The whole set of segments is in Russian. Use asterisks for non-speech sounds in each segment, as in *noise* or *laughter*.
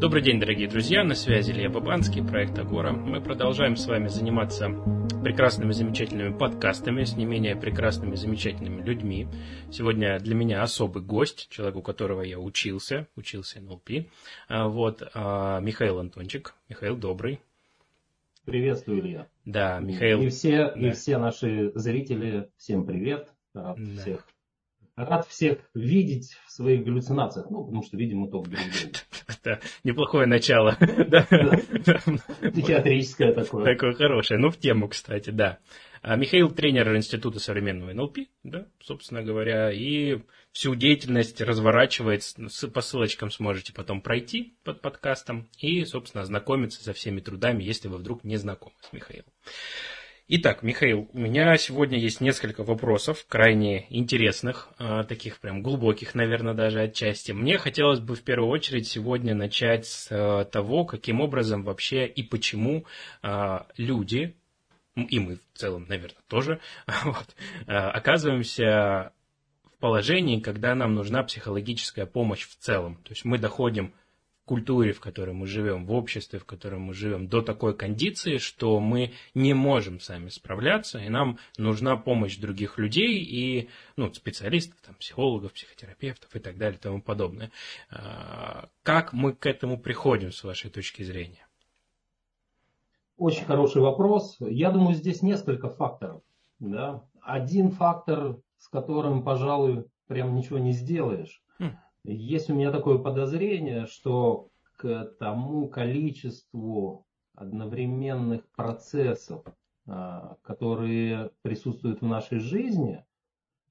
Добрый день, дорогие друзья, на связи Илья Бабанский, проект Агора. Мы продолжаем с вами заниматься прекрасными, замечательными подкастами с не менее прекрасными, замечательными людьми. Сегодня для меня особый гость, человек, у которого я учился, учился НЛП. А, вот, а, Михаил Антончик. Михаил, добрый. Приветствую, Илья. Да, Михаил. И все, да. и все наши зрители, всем привет. Рад да. всех рад всех видеть в своих галлюцинациях. Ну, потому что видим мы только друг друга. *laughs* Это неплохое начало. *laughs* Психиатрическое такое. Такое хорошее. Ну, в тему, кстати, да. А Михаил тренер Института современного НЛП, да, собственно говоря, и всю деятельность разворачивает, по ссылочкам сможете потом пройти под подкастом и, собственно, ознакомиться со всеми трудами, если вы вдруг не знакомы с Михаилом. Итак, Михаил, у меня сегодня есть несколько вопросов, крайне интересных, а, таких прям глубоких, наверное, даже отчасти. Мне хотелось бы в первую очередь сегодня начать с а, того, каким образом вообще и почему а, люди, и мы в целом, наверное, тоже, *laughs* вот, оказываемся в положении, когда нам нужна психологическая помощь в целом. То есть мы доходим культуре, в которой мы живем, в обществе, в котором мы живем, до такой кондиции, что мы не можем сами справляться, и нам нужна помощь других людей и ну, специалистов, там, психологов, психотерапевтов и так далее и тому подобное. А, как мы к этому приходим, с вашей точки зрения? Очень хороший вопрос. Я думаю, здесь несколько факторов. Да? Один фактор, с которым, пожалуй, прям ничего не сделаешь. Есть у меня такое подозрение, что к тому количеству одновременных процессов, а, которые присутствуют в нашей жизни,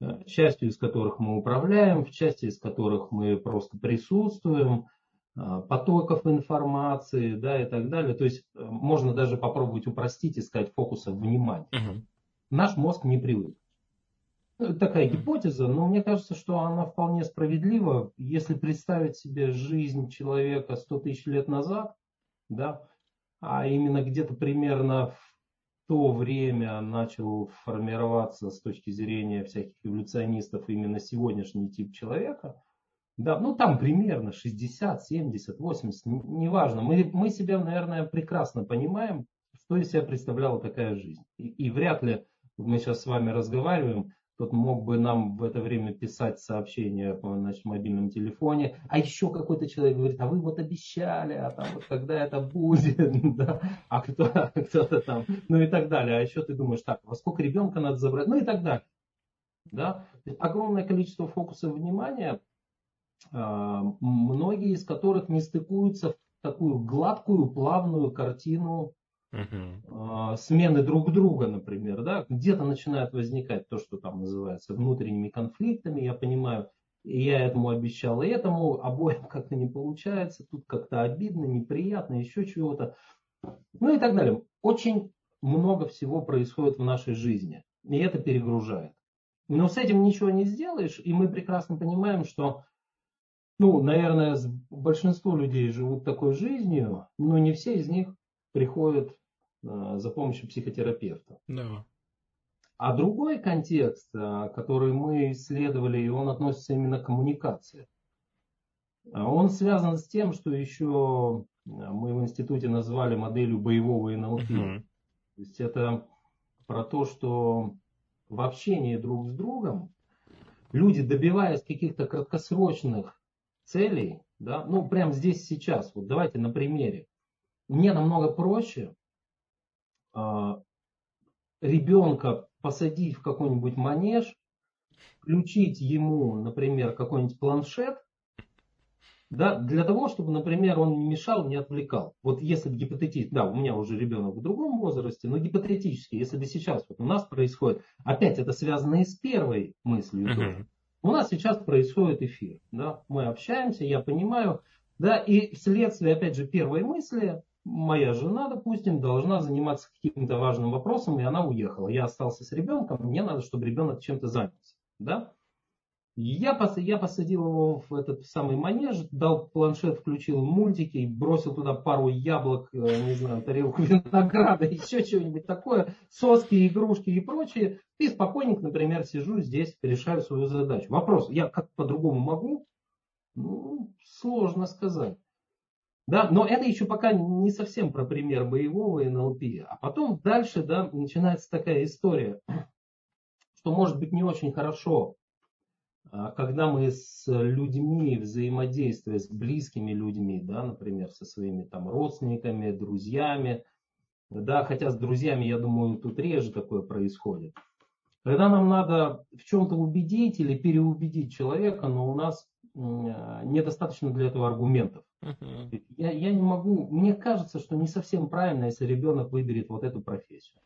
а, частью из которых мы управляем, в части из которых мы просто присутствуем, а, потоков информации, да, и так далее. То есть э, можно даже попробовать упростить и сказать фокуса внимания. Угу. Наш мозг не привык такая гипотеза, но мне кажется, что она вполне справедлива, если представить себе жизнь человека 100 тысяч лет назад, да, а именно где-то примерно в то время начал формироваться с точки зрения всяких эволюционистов именно сегодняшний тип человека, да, ну там примерно 60, 70, 80, неважно. Мы, мы себя, наверное, прекрасно понимаем, что из себя представляла такая жизнь. И, и вряд ли мы сейчас с вами разговариваем, тот мог бы нам в это время писать сообщения по нашем мобильном телефоне. А еще какой-то человек говорит, а вы вот обещали, а там вот когда это будет, *laughs* да, а кто, кто-то там, ну и так далее. А еще ты думаешь, так, во сколько ребенка надо забрать, ну и так далее. Да? Огромное количество фокусов внимания, а, многие из которых не стыкуются в такую гладкую, плавную картину Угу. смены друг друга, например, да, где-то начинает возникать то, что там называется внутренними конфликтами, я понимаю, и я этому обещал, и этому обоим *laughs* как-то не получается, тут как-то обидно, неприятно, еще чего-то, ну и так далее. Очень много всего происходит в нашей жизни, и это перегружает. Но с этим ничего не сделаешь, и мы прекрасно понимаем, что, ну, наверное, большинство людей живут такой жизнью, но не все из них приходят а, за помощью психотерапевта. Да. А другой контекст, а, который мы исследовали, и он относится именно к коммуникации. А он связан с тем, что еще мы в институте назвали моделью боевого НЛП. Угу. То есть это про то, что в общении друг с другом люди, добиваясь каких-то краткосрочных целей, да, ну прямо здесь сейчас, вот давайте на примере. Мне намного проще э, ребенка посадить в какой-нибудь манеж, включить ему, например, какой-нибудь планшет, да, для того, чтобы, например, он не мешал, не отвлекал. Вот если гипотетически, да, у меня уже ребенок в другом возрасте, но гипотетически, если бы сейчас вот у нас происходит, опять это связано и с первой мыслью uh-huh. тоже. У нас сейчас происходит эфир, да, мы общаемся, я понимаю, да, и вследствие, опять же, первой мысли, моя жена, допустим, должна заниматься каким-то важным вопросом, и она уехала. Я остался с ребенком, мне надо, чтобы ребенок чем-то занялся. Да? Я, пос, я посадил его в этот самый манеж, дал планшет, включил мультики, бросил туда пару яблок, э, не знаю, тарелку *laughs* винограда, еще чего-нибудь такое, соски, игрушки и прочее. И спокойненько, например, сижу здесь, решаю свою задачу. Вопрос, я как по-другому могу? Ну, сложно сказать. Да, но это еще пока не совсем про пример боевого НЛП. А потом дальше да, начинается такая история, что может быть не очень хорошо, а когда мы с людьми взаимодействуем, с близкими людьми, да, например, со своими там родственниками, друзьями, да, хотя с друзьями, я думаю, тут реже такое происходит. Когда нам надо в чем-то убедить или переубедить человека, но у нас недостаточно для этого аргументов. Uh-huh. Я, я не могу, мне кажется, что не совсем правильно, если ребенок выберет вот эту профессию.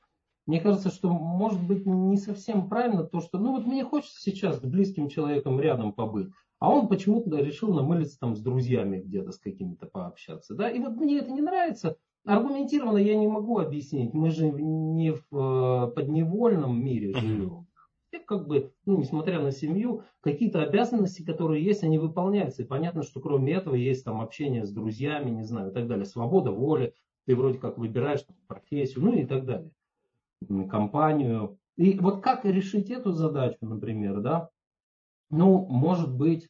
Мне кажется, что может быть не совсем правильно то, что, ну вот мне хочется сейчас с близким человеком рядом побыть, а он почему-то решил намылиться там с друзьями где-то, с какими-то пообщаться. Да? И вот мне это не нравится. Аргументированно я не могу объяснить. Мы же не в э, подневольном мире живем как бы, ну, несмотря на семью, какие-то обязанности, которые есть, они выполняются. И понятно, что кроме этого есть там общение с друзьями, не знаю, и так далее. Свобода воли, ты вроде как выбираешь профессию, ну и так далее. Компанию. И вот как решить эту задачу, например, да? Ну, может быть,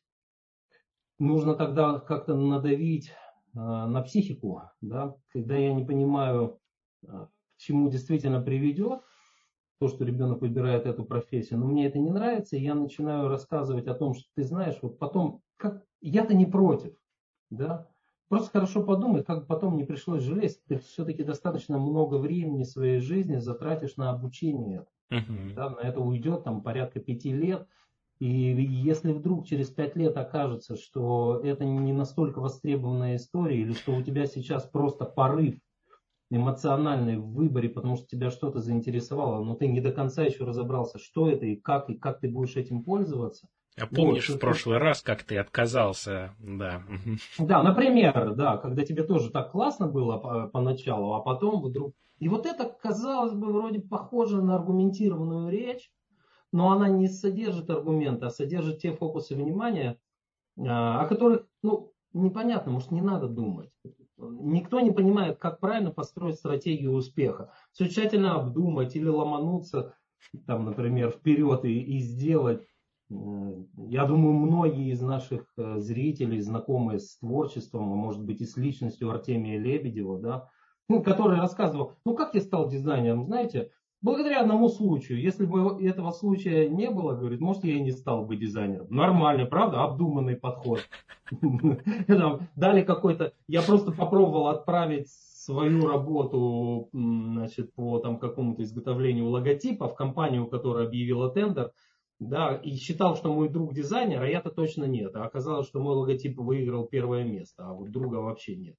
нужно тогда как-то надавить э, на психику, да, когда я не понимаю, э, к чему действительно приведет, то, что ребенок выбирает эту профессию, но мне это не нравится, и я начинаю рассказывать о том, что ты знаешь, вот потом, как я-то не против, да, просто хорошо подумай, как потом не пришлось жалеть, ты все-таки достаточно много времени своей жизни затратишь на обучение, uh-huh. да, на это уйдет там порядка пяти лет, и если вдруг через пять лет окажется, что это не настолько востребованная история, или что у тебя сейчас просто порыв эмоциональный в выборе, потому что тебя что-то заинтересовало, но ты не до конца еще разобрался, что это и как, и как ты будешь этим пользоваться. А помнишь вот, в прошлый это... раз, как ты отказался, да. Да, например, да, когда тебе тоже так классно было поначалу, а потом вдруг... И вот это, казалось бы, вроде похоже на аргументированную речь, но она не содержит аргумента, а содержит те фокусы внимания, а, о которых, ну, непонятно, может, не надо думать. Никто не понимает, как правильно построить стратегию успеха. Все тщательно обдумать или ломануться, там, например, вперед и, и сделать. Я думаю, многие из наших э, зрителей, знакомые с творчеством, а может быть и с личностью Артемия Лебедева, да, ну, который рассказывал, ну как я стал дизайнером, знаете, Благодаря одному случаю. Если бы этого случая не было, говорит, может, я и не стал бы дизайнером. Нормально, правда? Обдуманный подход. *laughs* Дали какой-то... Я просто попробовал отправить свою работу значит, по там, какому-то изготовлению логотипа в компанию, которая объявила тендер. Да, и считал, что мой друг дизайнер, а я-то точно нет. А оказалось, что мой логотип выиграл первое место, а вот друга вообще нет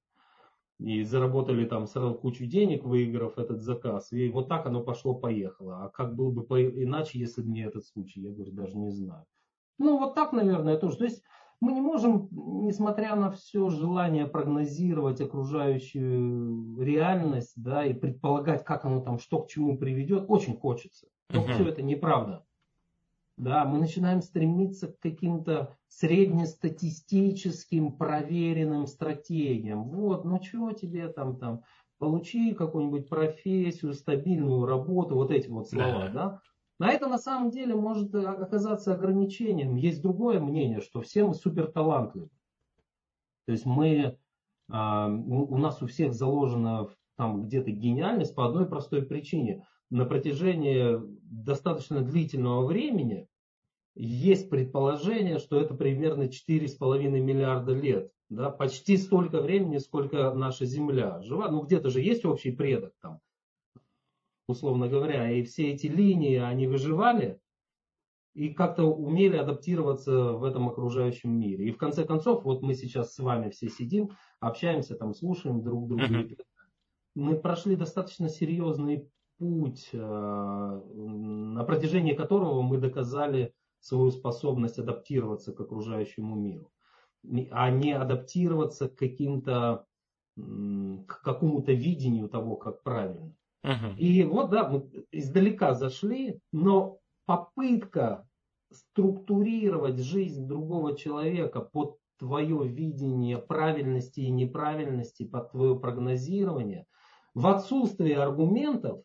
и заработали там сразу кучу денег, выиграв этот заказ. И вот так оно пошло-поехало. А как было бы иначе, если бы не этот случай? Я говорю, даже не знаю. Ну, вот так, наверное, тоже. То есть мы не можем, несмотря на все желание прогнозировать окружающую реальность, да, и предполагать, как оно там, что к чему приведет, очень хочется. Но угу. все это неправда. Да, мы начинаем стремиться к каким-то среднестатистическим проверенным стратегиям. Вот, ну чего тебе там, там, получи какую-нибудь профессию, стабильную работу, вот эти вот слова, да. да? А это на самом деле может оказаться ограничением. Есть другое мнение, что все мы супер талантливы. То есть мы, а, у нас у всех заложена там где-то гениальность по одной простой причине. На протяжении достаточно длительного времени есть предположение, что это примерно 4,5 миллиарда лет. Да, почти столько времени, сколько наша Земля жива. Ну, где-то же есть общий предок там, условно говоря. И все эти линии, они выживали и как-то умели адаптироваться в этом окружающем мире. И в конце концов, вот мы сейчас с вами все сидим, общаемся, там, слушаем друг друга. Uh-huh. Мы прошли достаточно серьезный путь, э, на протяжении которого мы доказали свою способность адаптироваться к окружающему миру, а не адаптироваться к каким-то к какому-то видению того, как правильно. Uh-huh. И вот, да, мы издалека зашли, но попытка структурировать жизнь другого человека под твое видение правильности и неправильности, под твое прогнозирование, в отсутствие аргументов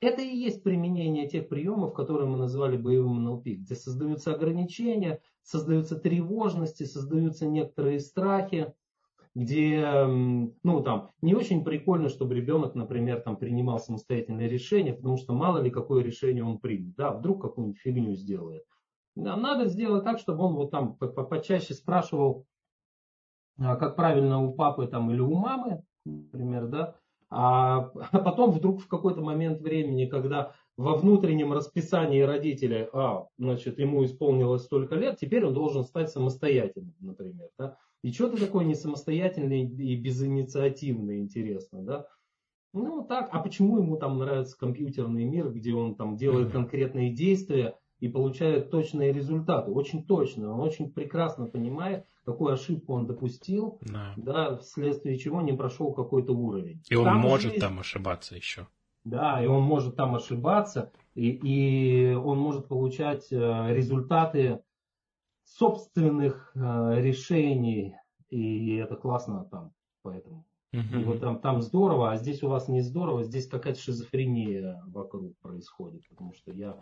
это и есть применение тех приемов, которые мы назвали боевым НЛП, где создаются ограничения, создаются тревожности, создаются некоторые страхи. где, ну, там, не очень прикольно, чтобы ребенок, например, там, принимал самостоятельное решение, потому что мало ли какое решение он примет, да, вдруг какую-нибудь фигню сделает. Нам надо сделать так, чтобы он вот там почаще спрашивал, а, как правильно у папы там или у мамы, например, да, а, потом вдруг в какой-то момент времени, когда во внутреннем расписании родителя, а, значит, ему исполнилось столько лет, теперь он должен стать самостоятельным, например, да, и что ты такой не самостоятельный и безинициативный, интересно, да? Ну так, а почему ему там нравится компьютерный мир, где он там делает конкретные действия, и получает точные результаты, очень точно, он очень прекрасно понимает, какую ошибку он допустил, да, да вследствие чего не прошел какой-то уровень. И он там может есть, там ошибаться еще. Да, и он может там ошибаться, и, и он может получать э, результаты собственных э, решений, и это классно там, поэтому. И вот там, там здорово, а здесь у вас не здорово, здесь какая-то шизофрения вокруг происходит, потому что я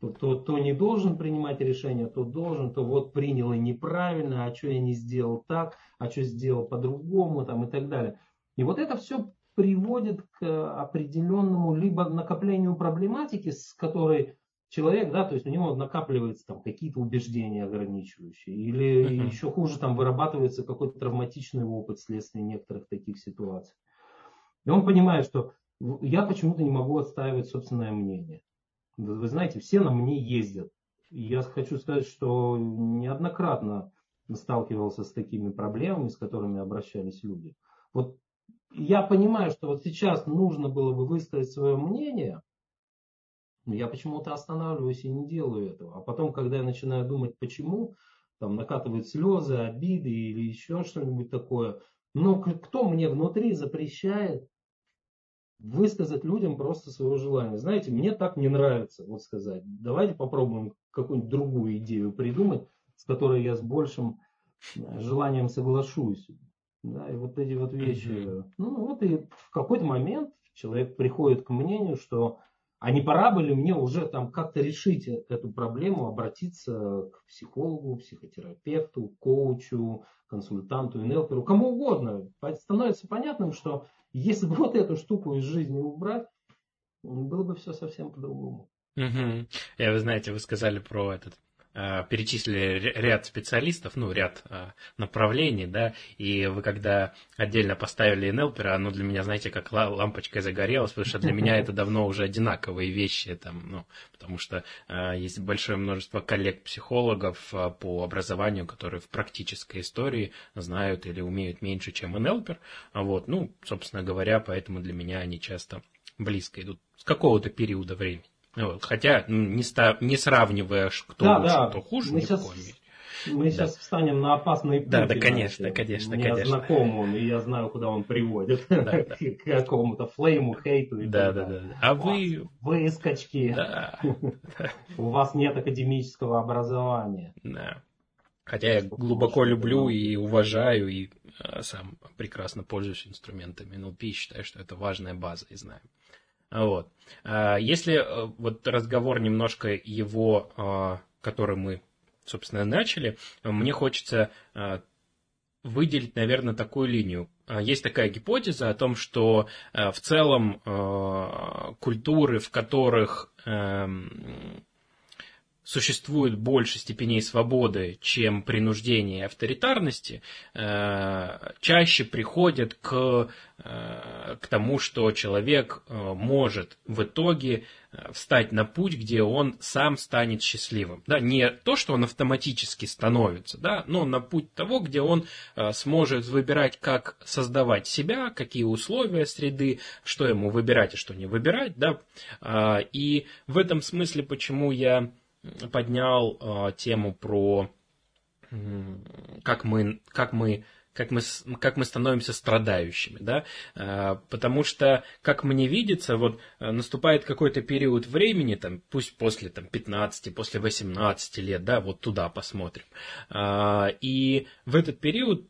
то, то, не должен принимать решение, то должен, то вот принял и неправильно, а что я не сделал так, а что сделал по-другому там, и так далее. И вот это все приводит к определенному либо накоплению проблематики, с которой человек, да, то есть у него накапливаются там какие-то убеждения ограничивающие, или uh-huh. еще хуже, там вырабатывается какой-то травматичный опыт вследствие некоторых таких ситуаций. И он понимает, что я почему-то не могу отстаивать собственное мнение. Вы знаете, все на мне ездят. я хочу сказать, что неоднократно сталкивался с такими проблемами, с которыми обращались люди. Вот я понимаю, что вот сейчас нужно было бы высказать свое мнение, но я почему-то останавливаюсь и не делаю этого. А потом, когда я начинаю думать, почему, там накатывают слезы, обиды или еще что-нибудь такое, но кто мне внутри запрещает высказать людям просто свое желание. Знаете, мне так не нравится, вот сказать. Давайте попробуем какую-нибудь другую идею придумать, с которой я с большим э, желанием соглашусь. Да, и вот эти вот вещи. Ну вот и в какой-то момент человек приходит к мнению, что а не пора бы ли мне уже там как-то решить эту проблему, обратиться к психологу, психотерапевту, коучу, консультанту, инелперу, кому угодно. Становится понятным, что если бы *laughs* вот эту штуку из жизни убрать, было бы все совсем по-другому. Угу. Я, вы знаете, вы сказали про этот перечислили ряд специалистов, ну, ряд а, направлений, да, и вы когда отдельно поставили NLPR, оно для меня, знаете, как лампочкой загорелось, потому что для меня это давно уже одинаковые вещи, там, ну, потому что а, есть большое множество коллег-психологов по образованию, которые в практической истории знают или умеют меньше, чем NLPR, вот, ну, собственно говоря, поэтому для меня они часто близко идут с какого-то периода времени. Вот. Хотя не, ста, не сравнивая, кто да, лучше, да. кто хуже, мы сейчас, Мы да. сейчас встанем на опасный путь. Да, да, конечно, конечно, Мне конечно. знаком он, и я знаю, куда он приводит. Да, да. *laughs* К какому-то флейму, хейту. И да, да, да. А вы... Выскочки. Да. *laughs* У вас нет академического образования. Да. Хотя я глубоко люблю и уважаю, и э, сам прекрасно пользуюсь инструментами NLP, считаю, что это важная база, и знаю. Вот. А, если э, вот разговор немножко его, а, который мы, собственно, начали, мне хочется а, выделить, наверное, такую линию. Есть такая гипотеза о том, что в целом культуры, в которых эм, существует больше степеней свободы, чем принуждения и авторитарности, э, чаще приходят к, э, к тому, что человек э, может в итоге встать на путь, где он сам станет счастливым. Да, не то, что он автоматически становится, да, но на путь того, где он сможет выбирать, как создавать себя, какие условия среды, что ему выбирать и что не выбирать. Да. И в этом смысле, почему я поднял э, тему про как мы, как мы как мы, как мы становимся страдающими, да, э, потому что, как мне видится, вот э, наступает какой-то период времени, там, пусть после там, 15, после 18 лет, да, вот туда посмотрим, э, и в этот период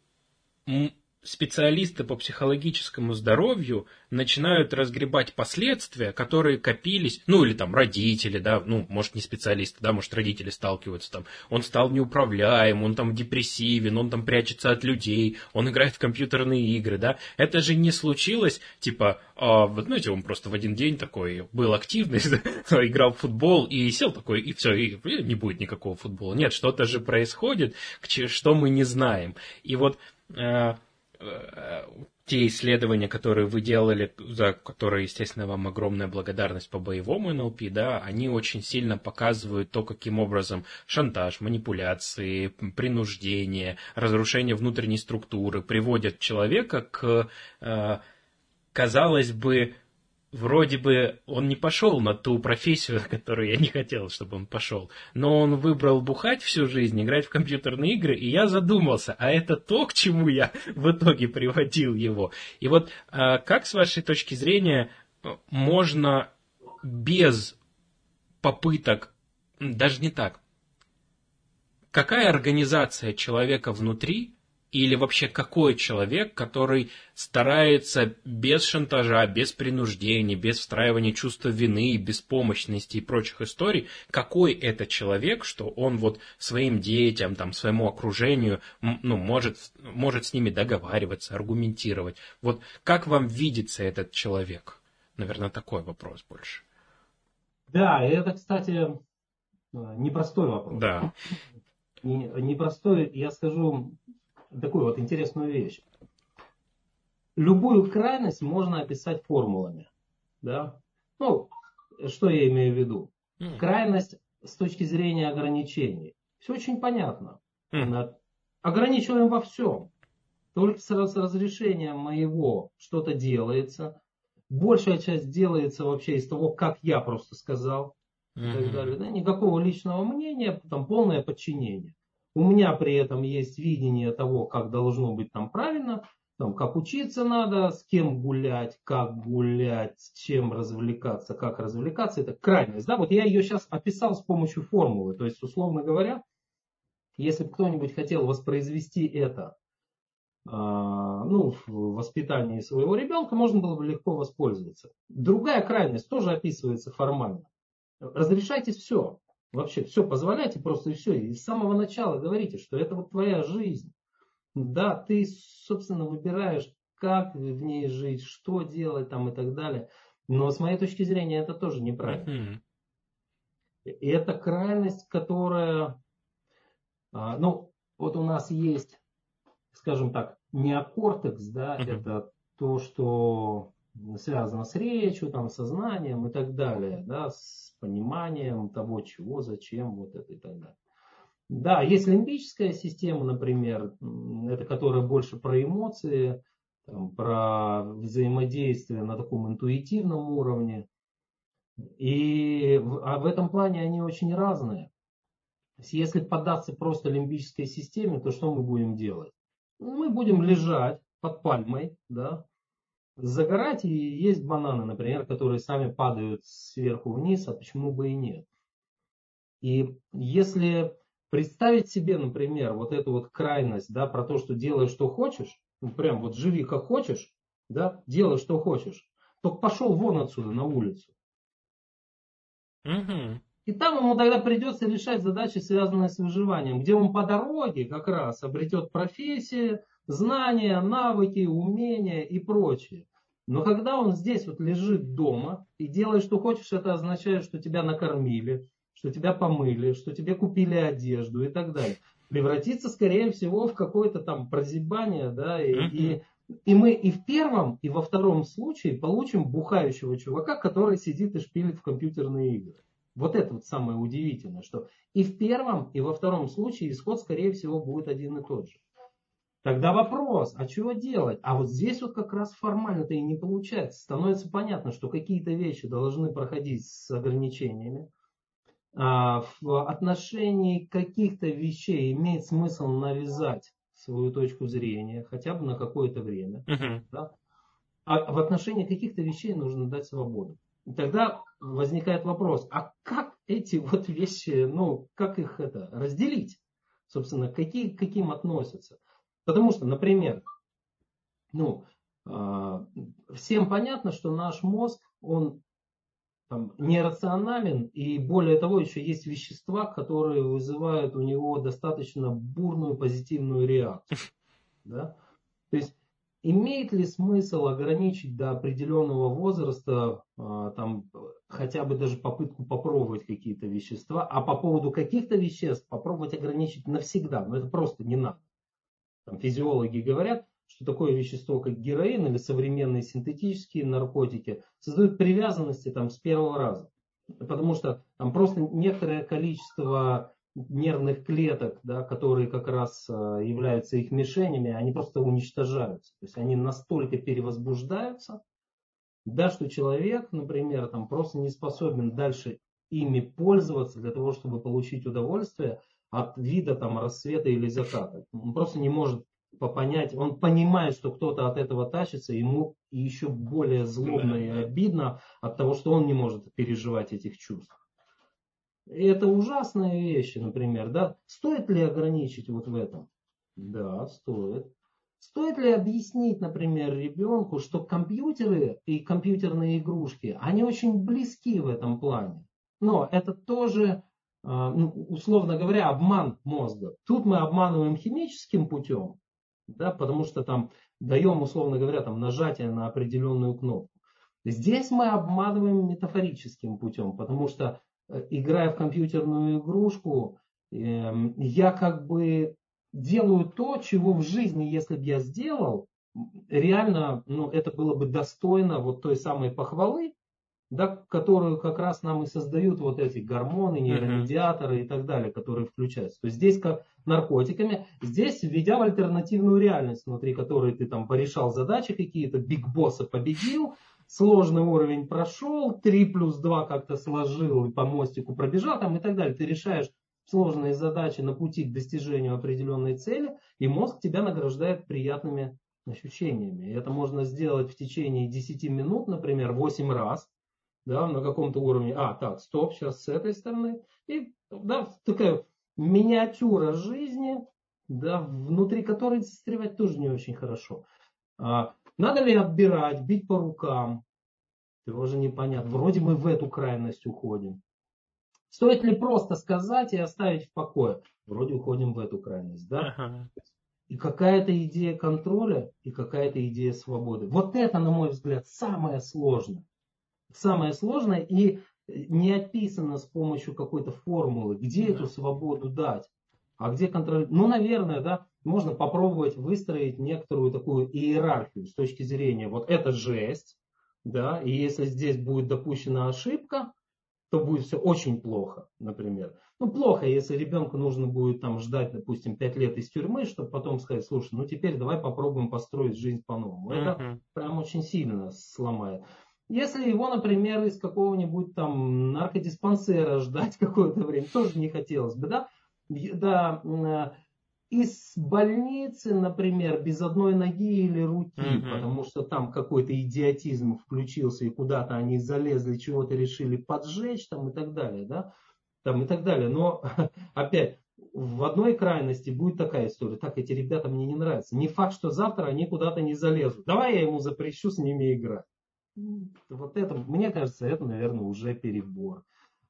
специалисты по психологическому здоровью начинают разгребать последствия, которые копились, ну или там родители, да, ну, может не специалисты, да, может родители сталкиваются там, он стал неуправляем, он там депрессивен, он там прячется от людей, он играет в компьютерные игры, да, это же не случилось, типа, а, вот знаете, он просто в один день такой был активный, *laughs* играл в футбол и сел такой, и все, и не будет никакого футбола. Нет, что-то же происходит, что мы не знаем. И вот э, те исследования, которые вы делали, за которые, естественно, вам огромная благодарность по боевому НЛП, да, они очень сильно показывают то, каким образом шантаж, манипуляции, принуждение, разрушение внутренней структуры приводят человека к, э, казалось бы, вроде бы он не пошел на ту профессию, на которую я не хотел, чтобы он пошел, но он выбрал бухать всю жизнь, играть в компьютерные игры, и я задумался, а это то, к чему я в итоге приводил его. И вот а, как с вашей точки зрения можно без попыток, даже не так, какая организация человека внутри или вообще какой человек, который старается без шантажа, без принуждения, без встраивания чувства вины, беспомощности и прочих историй, какой это человек, что он вот своим детям, там, своему окружению, ну, может, может с ними договариваться, аргументировать. Вот как вам видится этот человек? Наверное, такой вопрос больше. Да, это, кстати, непростой вопрос. Да. Непростой, я скажу, такую вот интересную вещь. Любую крайность можно описать формулами. Да? Ну, что я имею в виду? Крайность с точки зрения ограничений. Все очень понятно. Mm. Ограничиваем во всем. Только с разрешением моего что-то делается. Большая часть делается вообще из того, как я просто сказал. Mm-hmm. И так далее. Да? Никакого личного мнения, там полное подчинение. У меня при этом есть видение того, как должно быть там правильно, там, как учиться надо, с кем гулять, как гулять, с чем развлекаться, как развлекаться. Это крайность. Да? Вот я ее сейчас описал с помощью формулы. То есть, условно говоря, если бы кто-нибудь хотел воспроизвести это а, ну, в воспитании своего ребенка, можно было бы легко воспользоваться. Другая крайность тоже описывается формально. Разрешайте все. Вообще все позволяйте просто и все. И с самого начала говорите, что это вот твоя жизнь. Да, ты, собственно, выбираешь, как в ней жить, что делать там и так далее. Но с моей точки зрения это тоже неправильно. И это крайность, которая, а, ну, вот у нас есть, скажем так, неокортекс, да, uh-huh. это то, что связано с речью, там, сознанием и так далее, да, с пониманием того, чего, зачем, вот это и так далее. Да, есть лимбическая система, например, это которая больше про эмоции, там, про взаимодействие на таком интуитивном уровне. И а в этом плане они очень разные. Если поддаться просто лимбической системе, то что мы будем делать? Мы будем лежать под пальмой, да, загорать и есть бананы, например, которые сами падают сверху вниз, а почему бы и нет. И если представить себе, например, вот эту вот крайность, да, про то, что делай, что хочешь, ну, прям вот живи как хочешь, да, делай, что хочешь, только пошел вон отсюда на улицу. Угу. И там ему тогда придется решать задачи, связанные с выживанием, где он по дороге как раз обретет профессию, знания, навыки, умения и прочее. Но когда он здесь вот лежит дома и делает, что хочешь, это означает, что тебя накормили, что тебя помыли, что тебе купили одежду и так далее. Превратится, скорее всего, в какое-то там прозябание, да, и, и, и мы и в первом, и во втором случае получим бухающего чувака, который сидит и шпилит в компьютерные игры. Вот это вот самое удивительное, что и в первом, и во втором случае исход, скорее всего, будет один и тот же. Тогда вопрос, а чего делать? А вот здесь вот как раз формально-то и не получается. Становится понятно, что какие-то вещи должны проходить с ограничениями. А в отношении каких-то вещей имеет смысл навязать свою точку зрения, хотя бы на какое-то время. Uh-huh. Да? А в отношении каких-то вещей нужно дать свободу. И тогда возникает вопрос, а как эти вот вещи, ну, как их это разделить? Собственно, какие, к каким относятся? Потому что, например, ну, э, всем понятно, что наш мозг, он там, нерационален, и более того, еще есть вещества, которые вызывают у него достаточно бурную позитивную реакцию. *laughs* Да? То есть имеет ли смысл ограничить до определенного возраста а, там, хотя бы даже попытку попробовать какие-то вещества, а по поводу каких-то веществ попробовать ограничить навсегда, но это просто не надо. Там, физиологи говорят, что такое вещество, как героин или современные синтетические наркотики, создают привязанности там, с первого раза. Потому что там просто некоторое количество нервных клеток, да, которые как раз а, являются их мишенями, они просто уничтожаются. То есть они настолько перевозбуждаются, да, что человек, например, там, просто не способен дальше ими пользоваться для того, чтобы получить удовольствие от вида там, рассвета или заката. Он просто не может понять, он понимает, что кто-то от этого тащится, ему еще более злобно и обидно от того, что он не может переживать этих чувств. И это ужасные вещи, например, да. Стоит ли ограничить вот в этом? Да, стоит. Стоит ли объяснить, например, ребенку, что компьютеры и компьютерные игрушки, они очень близки в этом плане. Но это тоже, ну, условно говоря, обман мозга. Тут мы обманываем химическим путем, да, потому что там даем, условно говоря, там нажатие на определенную кнопку. Здесь мы обманываем метафорическим путем, потому что э, играя в компьютерную игрушку, эм, я как бы делаю то, чего в жизни, если бы я сделал, реально, ну, это было бы достойно вот той самой похвалы, да, которую как раз нам и создают вот эти гормоны, нейромедиаторы и так далее, которые включаются. То есть здесь как наркотиками, здесь введя в альтернативную реальность, внутри которой ты там порешал задачи какие-то, биг босса победил, сложный уровень прошел, 3 плюс 2 как-то сложил и по мостику пробежал там и так далее. Ты решаешь сложные задачи на пути к достижению определенной цели, и мозг тебя награждает приятными ощущениями. И это можно сделать в течение 10 минут, например, 8 раз, да, на каком-то уровне. А, так, стоп, сейчас с этой стороны. И да, такая миниатюра жизни, да, внутри которой застревать тоже не очень хорошо. А, надо ли отбирать, бить по рукам? Тоже непонятно. Вроде мы в эту крайность уходим. Стоит ли просто сказать и оставить в покое? Вроде уходим в эту крайность, да? Ага. И какая-то идея контроля, и какая-то идея свободы. Вот это, на мой взгляд, самое сложное. Самое сложное и не описано с помощью какой-то формулы, где эту свободу дать, а где контроль. Ну, наверное, да, можно попробовать выстроить некоторую такую иерархию с точки зрения, вот это жесть, да, и если здесь будет допущена ошибка, то будет все очень плохо, например. Ну, плохо, если ребенку нужно будет там ждать, допустим, 5 лет из тюрьмы, чтобы потом сказать, слушай, ну теперь давай попробуем построить жизнь по-новому. Это uh-huh. прям очень сильно сломает. Если его, например, из какого-нибудь там наркодиспансера *laughs* ждать какое-то время, тоже не хотелось бы, да? Да, из больницы, например, без одной ноги или руки, угу. потому что там какой-то идиотизм включился и куда-то они залезли, чего-то решили поджечь там и так далее, да, там и так далее. Но *laughs* опять в одной крайности будет такая история. Так, эти ребята мне не нравятся. Не факт, что завтра они куда-то не залезут. Давай я ему запрещу с ними играть. Вот это, мне кажется, это, наверное, уже перебор.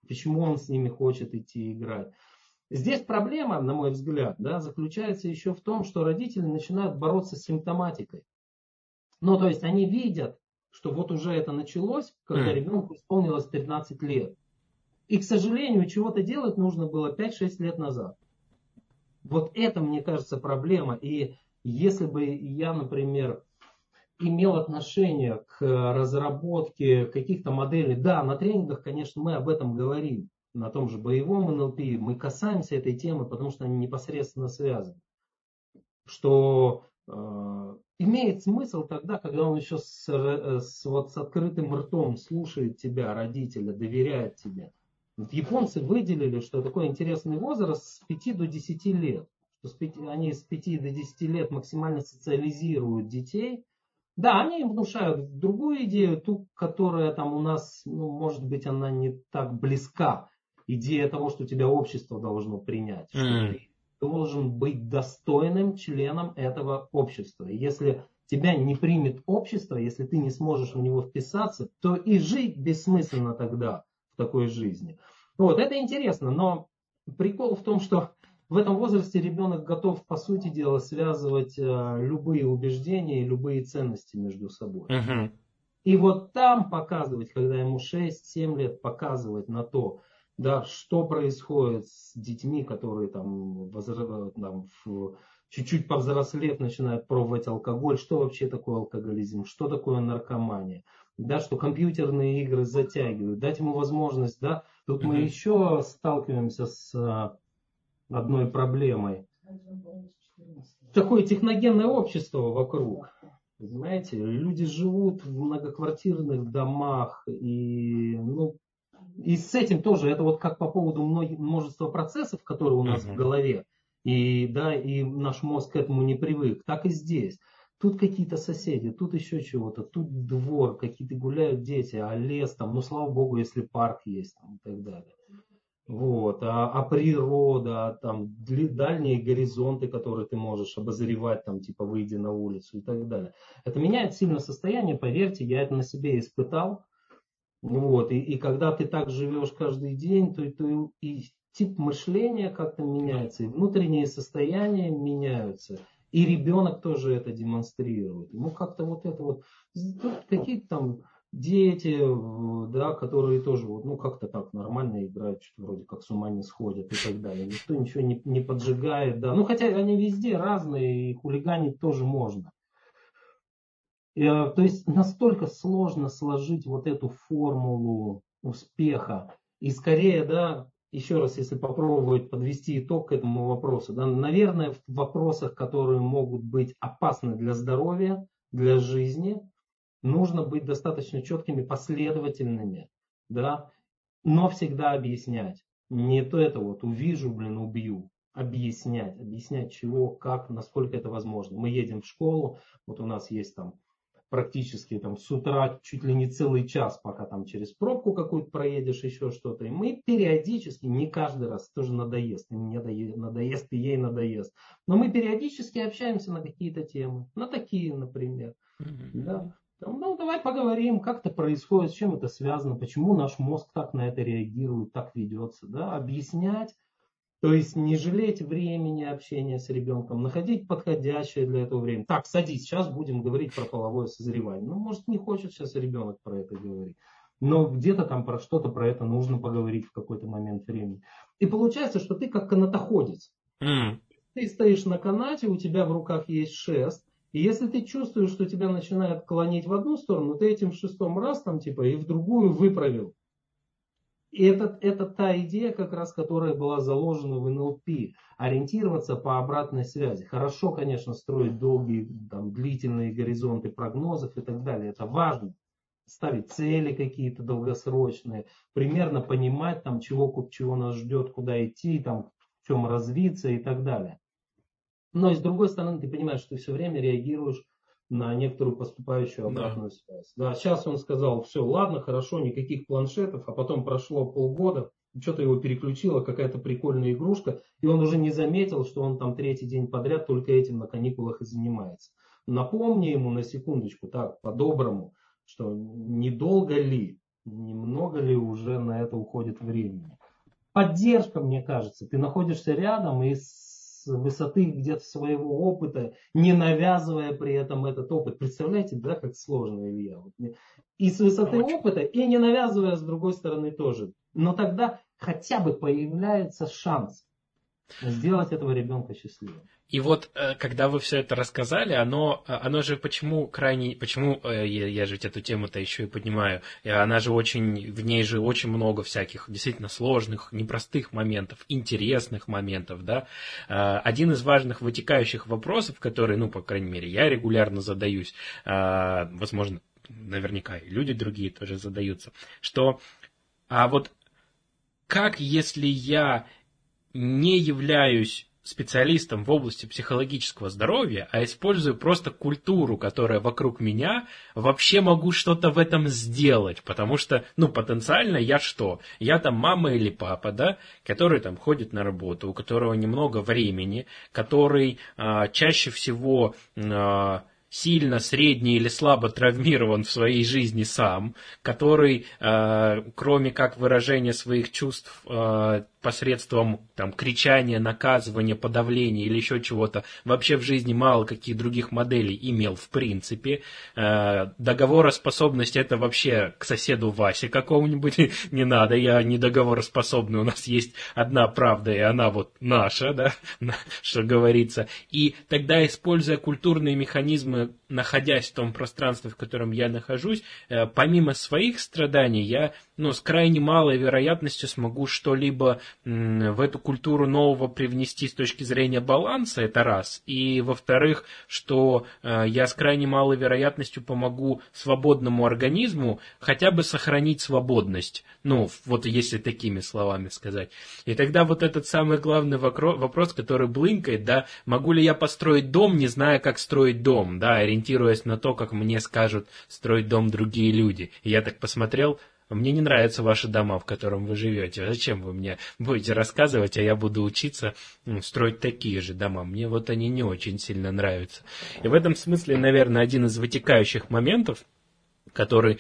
Почему он с ними хочет идти играть? Здесь проблема, на мой взгляд, да, заключается еще в том, что родители начинают бороться с симптоматикой. Ну, то есть они видят, что вот уже это началось, когда mm. ребенку исполнилось 13 лет. И, к сожалению, чего-то делать нужно было 5-6 лет назад. Вот это, мне кажется, проблема. И если бы я, например, имел отношение к разработке каких-то моделей, да, на тренингах, конечно, мы об этом говорим на том же боевом НЛП, мы касаемся этой темы, потому что они непосредственно связаны. Что э, имеет смысл тогда, когда он еще с, э, с, вот, с открытым ртом слушает тебя, родителя, доверяет тебе. Вот японцы выделили, что такой интересный возраст с 5 до 10 лет. Что с 5, они с 5 до 10 лет максимально социализируют детей. Да, они им внушают другую идею, ту, которая там у нас, ну, может быть, она не так близка идея того, что тебя общество должно принять, mm. что ты должен быть достойным членом этого общества. И если тебя не примет общество, если ты не сможешь в него вписаться, то и жить бессмысленно тогда в такой жизни. Вот, это интересно, но прикол в том, что в этом возрасте ребенок готов, по сути дела, связывать э, любые убеждения и любые ценности между собой. Угу. И вот там показывать, когда ему 6-7 лет, показывать на то, да, что происходит с детьми, которые там, возра... там в... чуть-чуть повзрослев начинают пробовать алкоголь, что вообще такое алкоголизм, что такое наркомания, да, что компьютерные игры затягивают, дать ему возможность, да, тут mm-hmm. мы еще сталкиваемся с а, одной проблемой. Такое техногенное общество вокруг. Знаете, люди живут в многоквартирных домах и, ну, и с этим тоже, это вот как по поводу множества процессов, которые у нас uh-huh. в голове, и, да, и наш мозг к этому не привык, так и здесь. Тут какие-то соседи, тут еще чего-то, тут двор, какие-то гуляют дети, а лес там, ну слава богу, если парк есть там, и так далее. Вот, а, а природа, там, дальние горизонты, которые ты можешь обозревать, там, типа, выйдя на улицу и так далее. Это меняет сильно состояние, поверьте, я это на себе испытал. Вот, и, и когда ты так живешь каждый день, то, то и тип мышления как-то меняется, и внутренние состояния меняются. И ребенок тоже это демонстрирует. Ему как-то вот это вот, какие-то там дети, да, которые тоже вот, ну, как-то так нормально играют, что вроде как с ума не сходят и так далее. Никто ничего не, не поджигает, да. Ну, хотя они везде разные, и хулиганить тоже можно. Э, то есть настолько сложно сложить вот эту формулу успеха. И скорее, да, еще раз, если попробовать подвести итог к этому вопросу, да, наверное, в вопросах, которые могут быть опасны для здоровья, для жизни, нужно быть достаточно четкими, последовательными, да, но всегда объяснять. Не то это вот увижу, блин, убью. Объяснять, объяснять чего, как, насколько это возможно. Мы едем в школу, вот у нас есть там практически там с утра чуть ли не целый час, пока там через пробку какую-то проедешь, еще что-то. И мы периодически, не каждый раз, тоже надоест, и мне надоест, и ей надоест. Но мы периодически общаемся на какие-то темы, на такие, например. Mm-hmm. Да. Ну, давай поговорим, как это происходит, с чем это связано, почему наш мозг так на это реагирует, так ведется, да, объяснять, то есть не жалеть времени общения с ребенком, находить подходящее для этого время. Так, садись, сейчас будем говорить про половое созревание. Ну, может, не хочет сейчас ребенок про это говорить. Но где-то там про что-то про это нужно поговорить в какой-то момент времени. И получается, что ты как канатоходец. Mm. Ты стоишь на канате, у тебя в руках есть шест, и если ты чувствуешь, что тебя начинает клонить в одну сторону, ты этим шестом раз там типа и в другую выправил. И это, это та идея, как раз, которая была заложена в НЛП. Ориентироваться по обратной связи. Хорошо, конечно, строить долгие, там, длительные горизонты прогнозов и так далее. Это важно. Ставить цели какие-то долгосрочные. Примерно понимать, там, чего, чего нас ждет, куда идти, там, в чем развиться и так далее. Но и с другой стороны, ты понимаешь, что ты все время реагируешь на некоторую поступающую обратную да. связь. Да, сейчас он сказал, все, ладно, хорошо, никаких планшетов, а потом прошло полгода, что-то его переключила какая-то прикольная игрушка, и он уже не заметил, что он там третий день подряд только этим на каникулах и занимается. Напомни ему на секундочку, так, по-доброму, что недолго ли, немного ли уже на это уходит времени. Поддержка, мне кажется, ты находишься рядом и высоты где-то своего опыта, не навязывая при этом этот опыт. Представляете, да, как сложно, Илья? И с высоты Очень. опыта, и не навязывая с другой стороны тоже. Но тогда хотя бы появляется шанс сделать этого ребенка счастливым. И вот, э, когда вы все это рассказали, оно, э, оно же почему крайне, почему, э, я, я же ведь эту тему-то еще и поднимаю, она же очень, в ней же очень много всяких действительно сложных, непростых моментов, интересных моментов, да. Один из важных вытекающих вопросов, которые, ну, по крайней мере, я регулярно задаюсь, возможно, наверняка и люди другие тоже задаются, что, а вот как, если я не являюсь специалистом в области психологического здоровья, а использую просто культуру, которая вокруг меня, вообще могу что-то в этом сделать, потому что, ну, потенциально я что? Я там мама или папа, да, который там ходит на работу, у которого немного времени, который а, чаще всего а, сильно, средне или слабо травмирован в своей жизни сам, который, э, кроме как выражения своих чувств э, посредством там, кричания, наказывания, подавления или еще чего-то, вообще в жизни мало каких других моделей имел в принципе. Э, договороспособность это вообще к соседу Васе какому-нибудь *laughs* не надо, я не договороспособный, у нас есть одна правда, и она вот наша, да, *laughs* что говорится. И тогда, используя культурные механизмы, находясь в том пространстве, в котором я нахожусь, э, помимо своих страданий, я ну, с крайне малой вероятностью смогу что-либо в эту культуру нового привнести с точки зрения баланса, это раз. И во-вторых, что э, я с крайне малой вероятностью помогу свободному организму хотя бы сохранить свободность. Ну, вот если такими словами сказать. И тогда вот этот самый главный вопрос, который блынкает, да, могу ли я построить дом, не зная, как строить дом, да, ориентируясь на то, как мне скажут строить дом другие люди. И я так посмотрел, мне не нравятся ваши дома, в котором вы живете. Зачем вы мне будете рассказывать, а я буду учиться строить такие же дома? Мне вот они не очень сильно нравятся. И в этом смысле, наверное, один из вытекающих моментов, который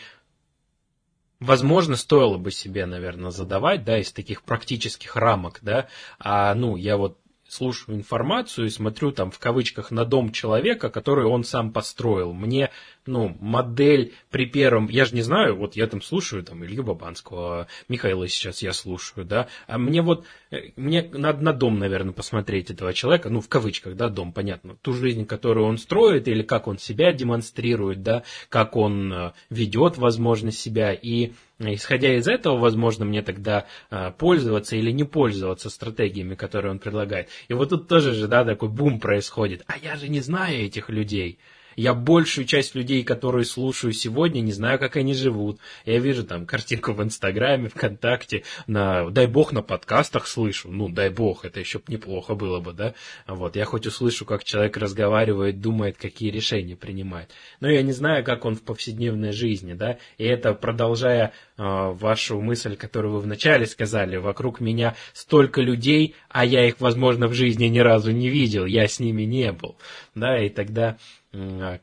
возможно, стоило бы себе, наверное, задавать, да, из таких практических рамок, да, а, ну, я вот слушаю информацию и смотрю там в кавычках на дом человека, который он сам построил. Мне ну, модель при первом, я же не знаю, вот я там слушаю там Илью Бабанского, Михаила сейчас я слушаю, да, а мне вот, э, мне надо на дом, наверное, посмотреть этого человека, ну, в кавычках, да, дом, понятно, ту жизнь, которую он строит, или как он себя демонстрирует, да, как он э, ведет, возможно, себя, и Исходя из этого, возможно, мне тогда э, пользоваться или не пользоваться стратегиями, которые он предлагает. И вот тут тоже же, да, такой бум происходит. А я же не знаю этих людей. Я большую часть людей, которые слушаю сегодня, не знаю, как они живут. Я вижу там картинку в Инстаграме, ВКонтакте, на, дай бог, на подкастах слышу. Ну, дай бог, это еще неплохо было бы, да? Вот, я хоть услышу, как человек разговаривает, думает, какие решения принимает. Но я не знаю, как он в повседневной жизни, да? И это, продолжая э, вашу мысль, которую вы вначале сказали, вокруг меня столько людей, а я их, возможно, в жизни ни разу не видел, я с ними не был, да, и тогда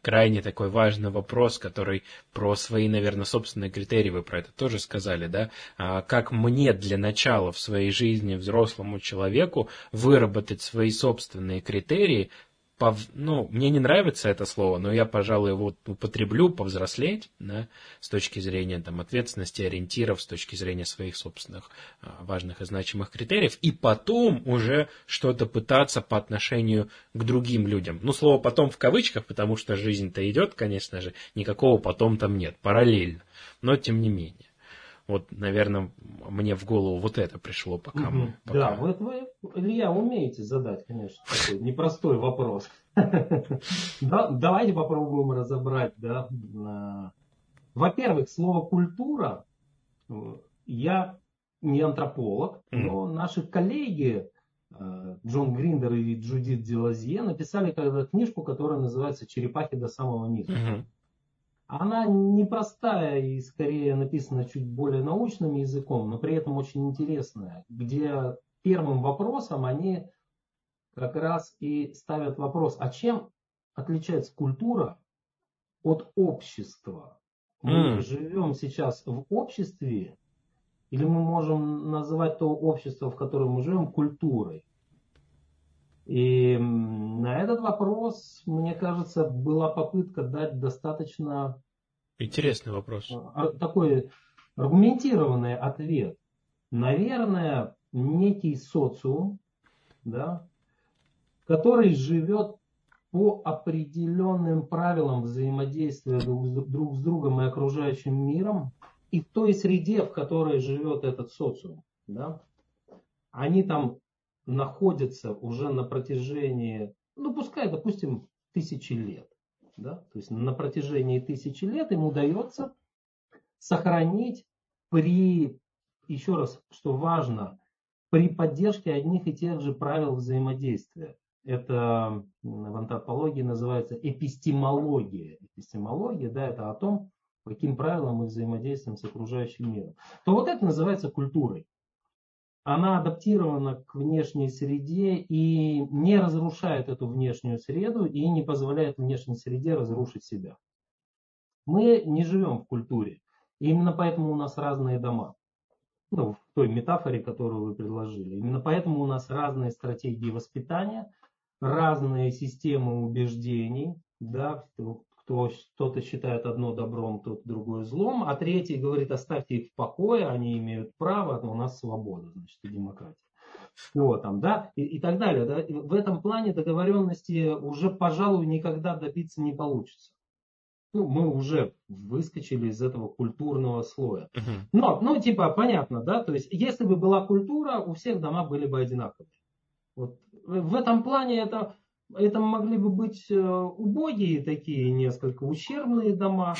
крайне такой важный вопрос, который про свои, наверное, собственные критерии, вы про это тоже сказали, да, а как мне для начала в своей жизни взрослому человеку выработать свои собственные критерии, пов... ну, мне не нравится это слово, но я, пожалуй, его употреблю, повзрослеть, да, с точки зрения там, ответственности, ориентиров, с точки зрения своих собственных а, важных и значимых критериев, и потом уже что-то пытаться по отношению к другим людям. Ну, слово «потом» в кавычках, потому что жизнь-то идет, конечно же, никакого «потом» там нет, параллельно, но тем не менее. Вот, наверное, мне в голову вот это пришло, пока угу. мы... Пока... Да, вот вы, Илья, умеете задать, конечно, такой непростой вопрос. *laughs* Давайте попробуем разобрать. Да. Во-первых, слово «культура» я не антрополог, но наши коллеги э, Джон Гриндер и Джудит Дилазье написали когда книжку, которая называется «Черепахи до самого низа». Она непростая и скорее написана чуть более научным языком, но при этом очень интересная, где первым вопросом они как раз и ставят вопрос, а чем отличается культура от общества? Мы mm. живем сейчас в обществе, или мы можем называть то общество, в котором мы живем, культурой? И на этот вопрос, мне кажется, была попытка дать достаточно... Интересный вопрос. А, такой аргументированный ответ. Наверное, некий социум, да, который живет по определенным правилам взаимодействия друг друг с другом и окружающим миром, и в той среде, в которой живет этот социум. Да, они там находятся уже на протяжении, ну пускай, допустим, тысячи лет. Да? То есть на протяжении тысячи лет им удается сохранить при, еще раз, что важно, при поддержке одних и тех же правил взаимодействия. Это в антропологии называется эпистемология. Эпистемология, да, это о том, по каким правилам мы взаимодействуем с окружающим миром. То вот это называется культурой. Она адаптирована к внешней среде и не разрушает эту внешнюю среду и не позволяет внешней среде разрушить себя. Мы не живем в культуре. И именно поэтому у нас разные дома. Ну, в той метафоре, которую вы предложили. Именно поэтому у нас разные стратегии воспитания, разные системы убеждений. Да, кто, кто-то считает одно добром, тот другое злом, а третий говорит, оставьте их в покое, они имеют право, у нас свобода, значит, и демократия. Вот, там, да, и, и так далее. Да. И в этом плане договоренности уже, пожалуй, никогда добиться не получится. Ну, мы уже выскочили из этого культурного слоя. Но, ну, типа, понятно, да, то есть, если бы была культура, у всех дома были бы одинаковые. Вот в этом плане это это могли бы быть э, убогие такие, несколько ущербные дома,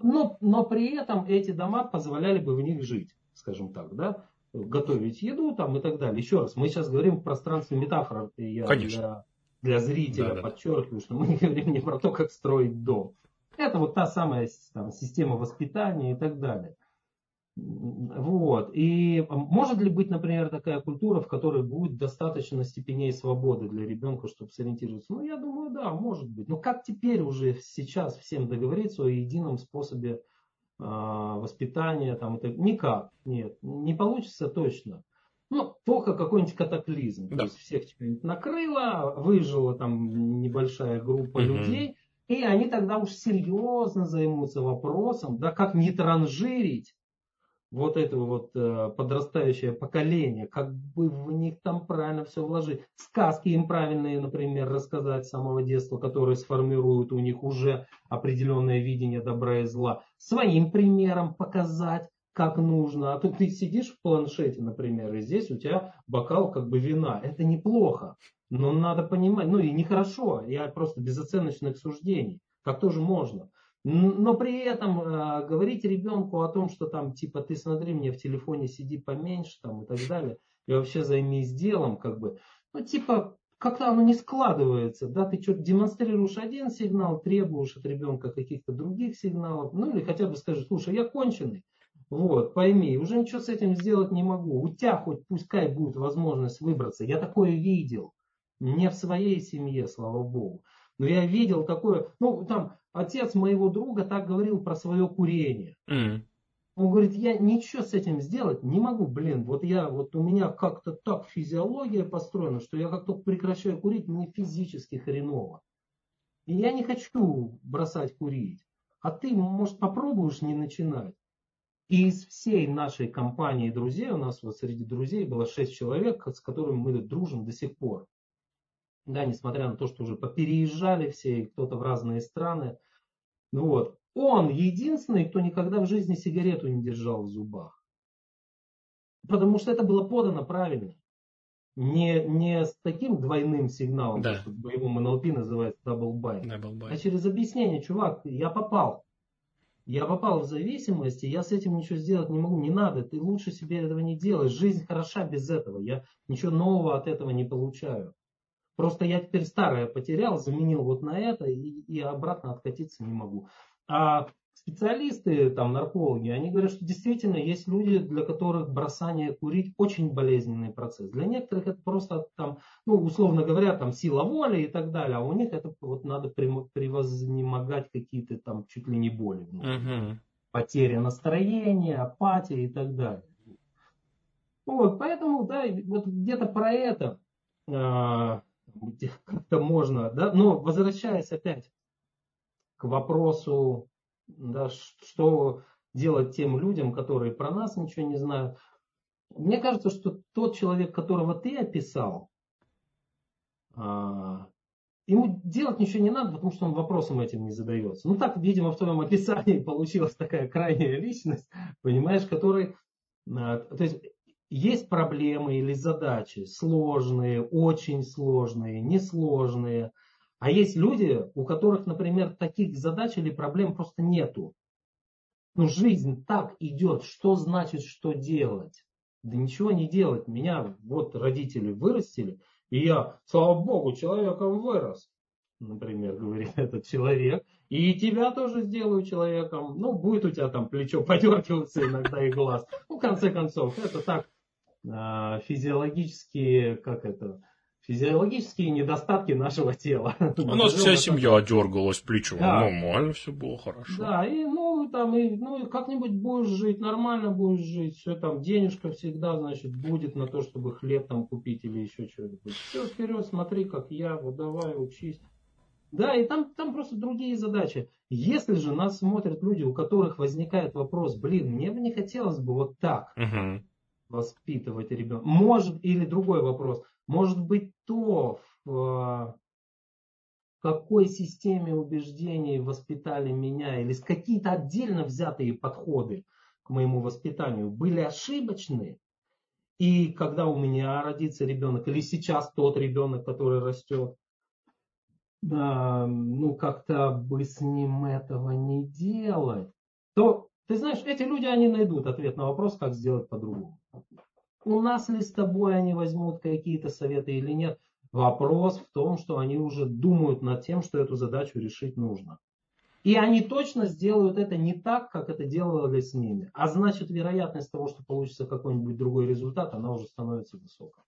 но, но при этом эти дома позволяли бы в них жить, скажем так, да, готовить еду там и так далее. Еще раз, мы сейчас говорим в пространстве метафор, я Конечно. для, для зрителя да, подчеркиваю, что мы не говорим не про то, как строить дом. Это вот та самая там, система воспитания и так далее. Вот. И может ли быть, например, такая культура, в которой будет достаточно степеней свободы для ребенка, чтобы сориентироваться? Ну, я думаю, да, может быть. Но как теперь уже сейчас всем договориться о едином способе э, воспитания? Там, это... Никак, нет, не получится точно. Ну, только какой-нибудь катаклизм. Да. То есть всех что-нибудь накрыло, выжила там небольшая группа угу. людей, и они тогда уж серьезно займутся вопросом, да, как не транжирить вот это вот э, подрастающее поколение, как бы в них там правильно все вложить. Сказки им правильные, например, рассказать с самого детства, которые сформируют у них уже определенное видение добра и зла. Своим примером показать, как нужно. А то ты сидишь в планшете, например, и здесь у тебя бокал как бы вина. Это неплохо, но надо понимать, ну и нехорошо, я просто безоценочных суждений. Как тоже можно. Но при этом э, говорить ребенку о том, что там типа ты смотри, мне в телефоне сиди поменьше там и так далее, и вообще займись делом, как бы, ну типа как-то оно не складывается, да, ты что-то демонстрируешь один сигнал, требуешь от ребенка каких-то других сигналов, ну или хотя бы скажешь, слушай, я конченый, вот, пойми, уже ничего с этим сделать не могу, у тебя хоть пускай будет возможность выбраться, я такое видел, не в своей семье, слава богу, но я видел такое, ну там, отец моего друга так говорил про свое курение. Mm. Он говорит, я ничего с этим сделать не могу, блин, вот я, вот у меня как-то так физиология построена, что я как только прекращаю курить, мне физически хреново. И я не хочу бросать курить. А ты, может, попробуешь не начинать? И из всей нашей компании друзей, у нас вот среди друзей было шесть человек, с которыми мы дружим до сих пор да, несмотря на то, что уже попереезжали все, кто-то в разные страны. Ну вот, он единственный, кто никогда в жизни сигарету не держал в зубах. Потому что это было подано правильно. Не, не с таким двойным сигналом, да. что в боевом НЛП называется double bind, double bind, а через объяснение, чувак, я попал. Я попал в зависимость, и я с этим ничего сделать не могу. Не надо, ты лучше себе этого не делаешь. Жизнь хороша без этого. Я ничего нового от этого не получаю. Просто я теперь старое потерял, заменил вот на это и, и обратно откатиться не могу. А специалисты, там, наркологи, они говорят, что действительно есть люди, для которых бросание курить очень болезненный процесс. Для некоторых это просто, там, ну, условно говоря, там, сила воли и так далее, а у них это вот надо превознемогать какие-то там чуть ли не боли. Угу. Потеря настроения, апатия и так далее. Вот, поэтому, да, вот где-то про это а, где как-то можно, да, но возвращаясь опять к вопросу, да, что делать тем людям, которые про нас ничего не знают. Мне кажется, что тот человек, которого ты описал, а, ему делать ничего не надо, потому что он вопросом этим не задается. Ну так, видимо, в твоем описании *laughs* получилась такая крайняя личность, понимаешь, который... А, то есть есть проблемы или задачи сложные, очень сложные, несложные. А есть люди, у которых, например, таких задач или проблем просто нету. Ну, жизнь так идет, что значит, что делать? Да ничего не делать. Меня вот родители вырастили, и я, слава богу, человеком вырос. Например, *laughs* говорит этот человек. И тебя тоже сделаю человеком. Ну, будет у тебя там плечо подергиваться иногда и глаз. Ну, в конце концов, это так физиологические, как это, физиологические недостатки нашего тела. У нас вся семья дергалась плечом, да. нормально все было хорошо. Да, и ну там, и, ну как-нибудь будешь жить, нормально будешь жить, все там, денежка всегда, значит, будет на то, чтобы хлеб там купить или еще что-нибудь. Все, вперед, смотри, как я, вот давай, учись. Да, и там, там просто другие задачи. Если же нас смотрят люди, у которых возникает вопрос, блин, мне бы не хотелось бы вот так угу. Воспитывать ребенка. Может, или другой вопрос, может быть то, в какой системе убеждений воспитали меня, или какие-то отдельно взятые подходы к моему воспитанию были ошибочны. И когда у меня родится ребенок, или сейчас тот ребенок, который растет, да, ну как-то бы с ним этого не делать, то, ты знаешь, эти люди, они найдут ответ на вопрос, как сделать по-другому. У нас ли с тобой они возьмут какие-то советы или нет? Вопрос в том, что они уже думают над тем, что эту задачу решить нужно. И они точно сделают это не так, как это делали с ними. А значит, вероятность того, что получится какой-нибудь другой результат, она уже становится высокой.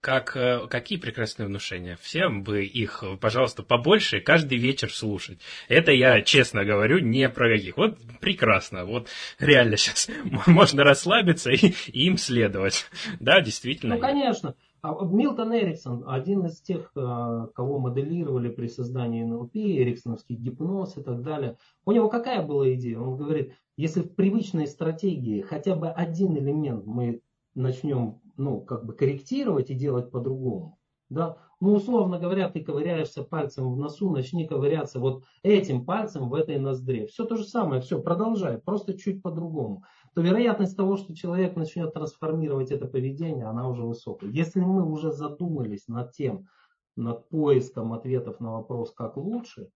Как, э, какие прекрасные внушения. Всем бы их, пожалуйста, побольше каждый вечер слушать. Это я честно говорю, не про каких. Вот прекрасно. Вот реально *laughs* сейчас можно расслабиться и, и им следовать. Да, действительно. Ну, конечно. А Милтон Эриксон, один из тех, э, кого моделировали при создании НЛП, эриксоновский гипноз и так далее, у него какая была идея? Он говорит, если в привычной стратегии хотя бы один элемент мы начнем ну, как бы корректировать и делать по-другому, да, ну, условно говоря, ты ковыряешься пальцем в носу, начни ковыряться вот этим пальцем в этой ноздре. Все то же самое, все, продолжай, просто чуть по-другому. То вероятность того, что человек начнет трансформировать это поведение, она уже высокая. Если мы уже задумались над тем, над поиском ответов на вопрос, как лучше,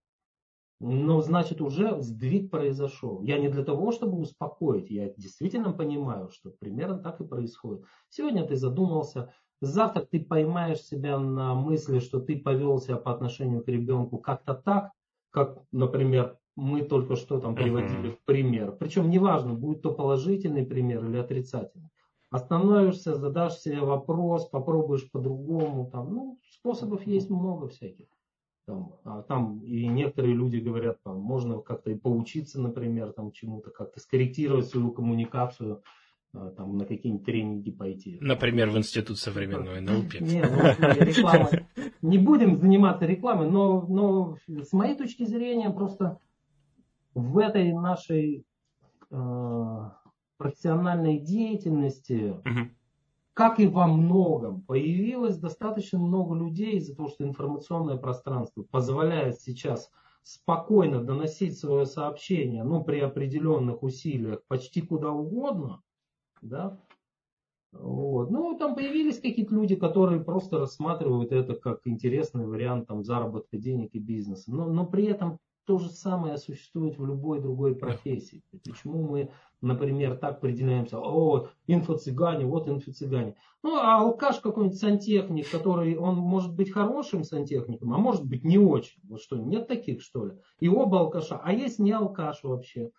ну, значит, уже сдвиг произошел. Я не для того, чтобы успокоить, я действительно понимаю, что примерно так и происходит. Сегодня ты задумался, Завтра ты поймаешь себя на мысли, что ты повел себя по отношению к ребенку как-то так, как, например, мы только что там приводили uh-huh. в пример. Причем неважно, будет то положительный пример или отрицательный. Остановишься, задашь себе вопрос, попробуешь по-другому. Там, ну, способов есть много всяких. Там, а там и некоторые люди говорят, там, можно как-то и поучиться, например, там чему-то, как-то скорректировать свою коммуникацию а, там, на какие-нибудь тренинги пойти. Например, в Институт современного НЛП. Не, ну, реклама. Не будем заниматься рекламой, но, но с моей точки зрения просто в этой нашей э, профессиональной деятельности, угу. Как и во многом, появилось достаточно много людей из-за того, что информационное пространство позволяет сейчас спокойно доносить свое сообщение, ну, при определенных усилиях, почти куда угодно, да? Вот. Ну, там появились какие-то люди, которые просто рассматривают это как интересный вариант там, заработка денег и бизнеса. Но, но при этом то же самое существует в любой другой профессии. Почему мы, например, так определяемся, о, инфо-цыгане, вот инфо-цыгане. Ну, а алкаш какой-нибудь сантехник, который, он может быть хорошим сантехником, а может быть не очень. Вот что, нет таких, что ли? И оба алкаша. А есть не алкаш вообще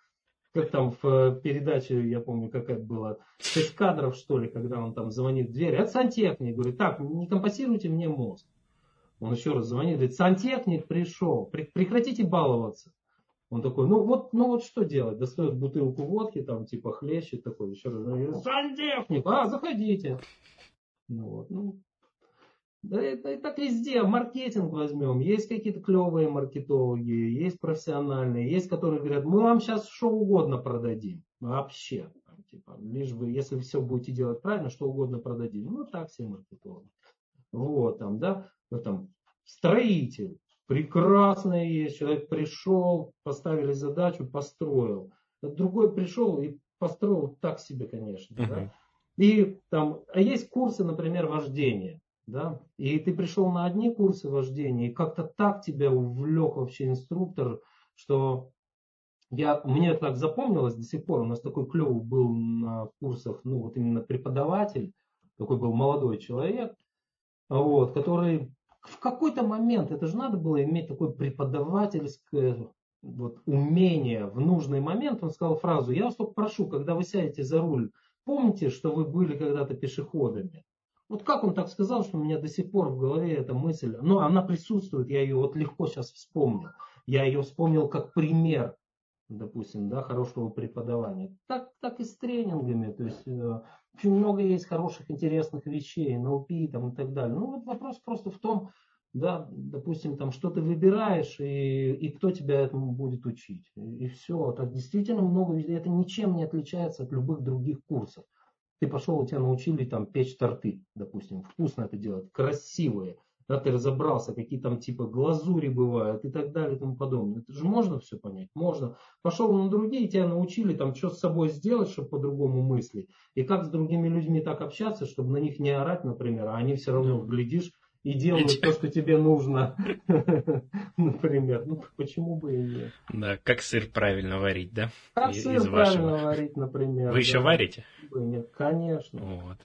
как там в э, передаче, я помню, как это было, 6 кадров, что ли, когда он там звонит в дверь. Это сантехник. Говорит, так, не компасируйте мне мозг. Он еще раз звонит, говорит, сантехник пришел, прекратите баловаться. Он такой, ну вот, ну вот что делать? Достает бутылку водки, там типа хлещет такой, еще раз говорит, сантехник, а, заходите. Ну вот, ну, да это и так везде. Маркетинг возьмем. Есть какие-то клевые маркетологи, есть профессиональные, есть которые говорят, мы вам сейчас что угодно продадим. Вообще. Типа, лишь бы, если все будете делать правильно, что угодно продадим. Ну, так все маркетологи. Вот, там, да, ну, там, строитель. Прекрасное есть. Человек пришел, поставили задачу, построил. Другой пришел и построил так себе, конечно. Uh-huh. Да? И там, а есть курсы, например, вождения да, и ты пришел на одни курсы вождения, и как-то так тебя увлек вообще инструктор, что я, мне так запомнилось до сих пор, у нас такой клевый был на курсах, ну вот именно преподаватель, такой был молодой человек, вот, который в какой-то момент, это же надо было иметь такое преподавательское вот, умение в нужный момент, он сказал фразу, я вас только прошу, когда вы сядете за руль помните, что вы были когда-то пешеходами? Вот как он так сказал, что у меня до сих пор в голове эта мысль, ну, она присутствует, я ее вот легко сейчас вспомнил. Я ее вспомнил как пример, допустим, да, хорошего преподавания. Так, так и с тренингами, то есть э, очень много есть хороших, интересных вещей, НЛП там и так далее. Ну, вот вопрос просто в том, да, допустим, там, что ты выбираешь и, и кто тебя этому будет учить. И, и все. Так действительно много, это ничем не отличается от любых других курсов. Ты пошел, у тебя научили там печь торты, допустим, вкусно это делать, красивые. Да, ты разобрался, какие там типа глазури бывают и так далее и тому подобное. Это же можно все понять? Можно. Пошел на другие, тебя научили там, что с собой сделать, чтобы по-другому мыслить. И как с другими людьми так общаться, чтобы на них не орать, например, а они все равно, глядишь, и делают то, что тебе нужно, *laughs* например. Ну, почему бы и нет? Да, как сыр правильно варить, да? Как сыр правильно варить, например. Вы еще варите? Конечно. Вот.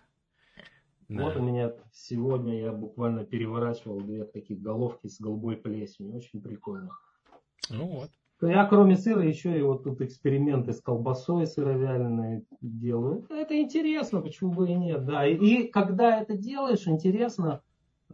Да. Вот у меня сегодня я буквально переворачивал две таких головки с голубой плесенью. Очень прикольно. Ну вот. Я кроме сыра еще и вот тут эксперименты с колбасой сыровяленой делаю. Это интересно, почему бы и нет. Да. И, и когда это делаешь, интересно,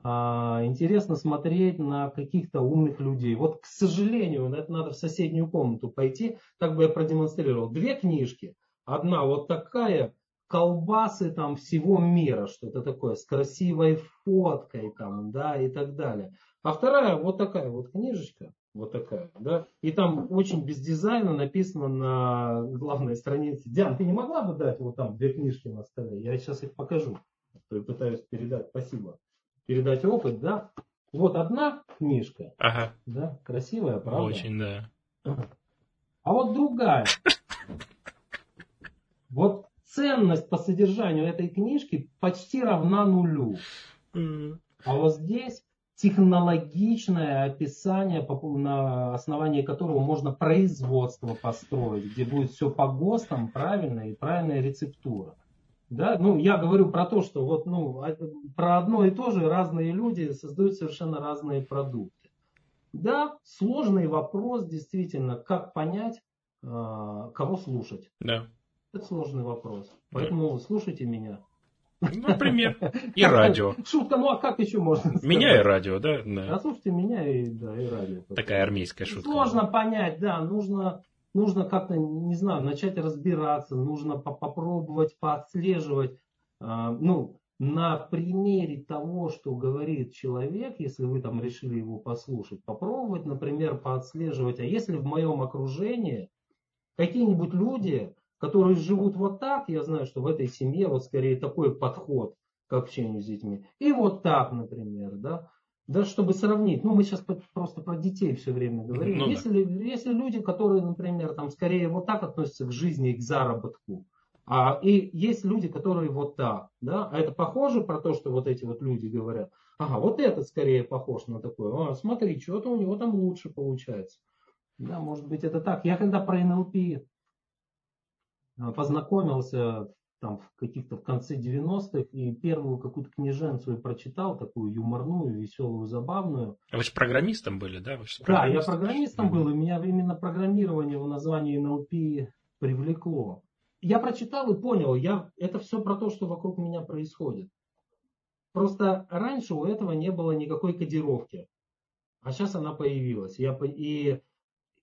а, интересно смотреть на каких-то умных людей. Вот, к сожалению, это надо в соседнюю комнату пойти, так бы я продемонстрировал. Две книжки. Одна вот такая, колбасы там всего мира, что-то такое, с красивой фоткой там, да, и так далее. А вторая вот такая вот книжечка, вот такая, да, и там очень без дизайна написано на главной странице. Диан, ты не могла бы дать вот там две книжки на столе? Я сейчас их покажу, то и пытаюсь передать. Спасибо передать опыт, да. Вот одна книжка, ага. да, красивая, правда? Очень, да. А вот другая. *laughs* Вот ценность по содержанию этой книжки почти равна нулю. А вот здесь технологичное описание, на основании которого можно производство построить, где будет все по ГОСТам правильно и правильная рецептура. Да? Ну, я говорю про то, что вот, ну, а, про одно и то же разные люди создают совершенно разные продукты. Да, сложный вопрос, действительно, как понять, а, кого слушать. Да. Это сложный вопрос. Поэтому слушайте меня. Например, *laughs* и радио. Шутка, ну а как еще можно сказать? Меня и радио, да? да. А слушайте меня и, да, и радио. Такая армейская шутка. Сложно понять, да, нужно нужно как-то, не знаю, начать разбираться, нужно попробовать поотслеживать, а, ну, на примере того, что говорит человек, если вы там решили его послушать, попробовать, например, поотслеживать, а если в моем окружении какие-нибудь люди, которые живут вот так, я знаю, что в этой семье вот скорее такой подход к общению с детьми, и вот так, например, да, да, чтобы сравнить, ну мы сейчас просто про детей все время говорим. Ну, если, да. если люди, которые, например, там скорее вот так относятся к жизни и к заработку, а, и есть люди, которые вот так, да, а это похоже про то, что вот эти вот люди говорят, ага, вот этот скорее похож на такое, а, смотри, что-то у него там лучше получается. Да, может быть это так. Я когда про НЛП познакомился там в каких-то в конце 90-х и первую какую-то книженцию прочитал, такую юморную, веселую, забавную. А вы же программистом были, да? Вы да, я программистом был, и меня именно программирование в названии NLP привлекло. Я прочитал и понял, я, это все про то, что вокруг меня происходит. Просто раньше у этого не было никакой кодировки, а сейчас она появилась. Я, и,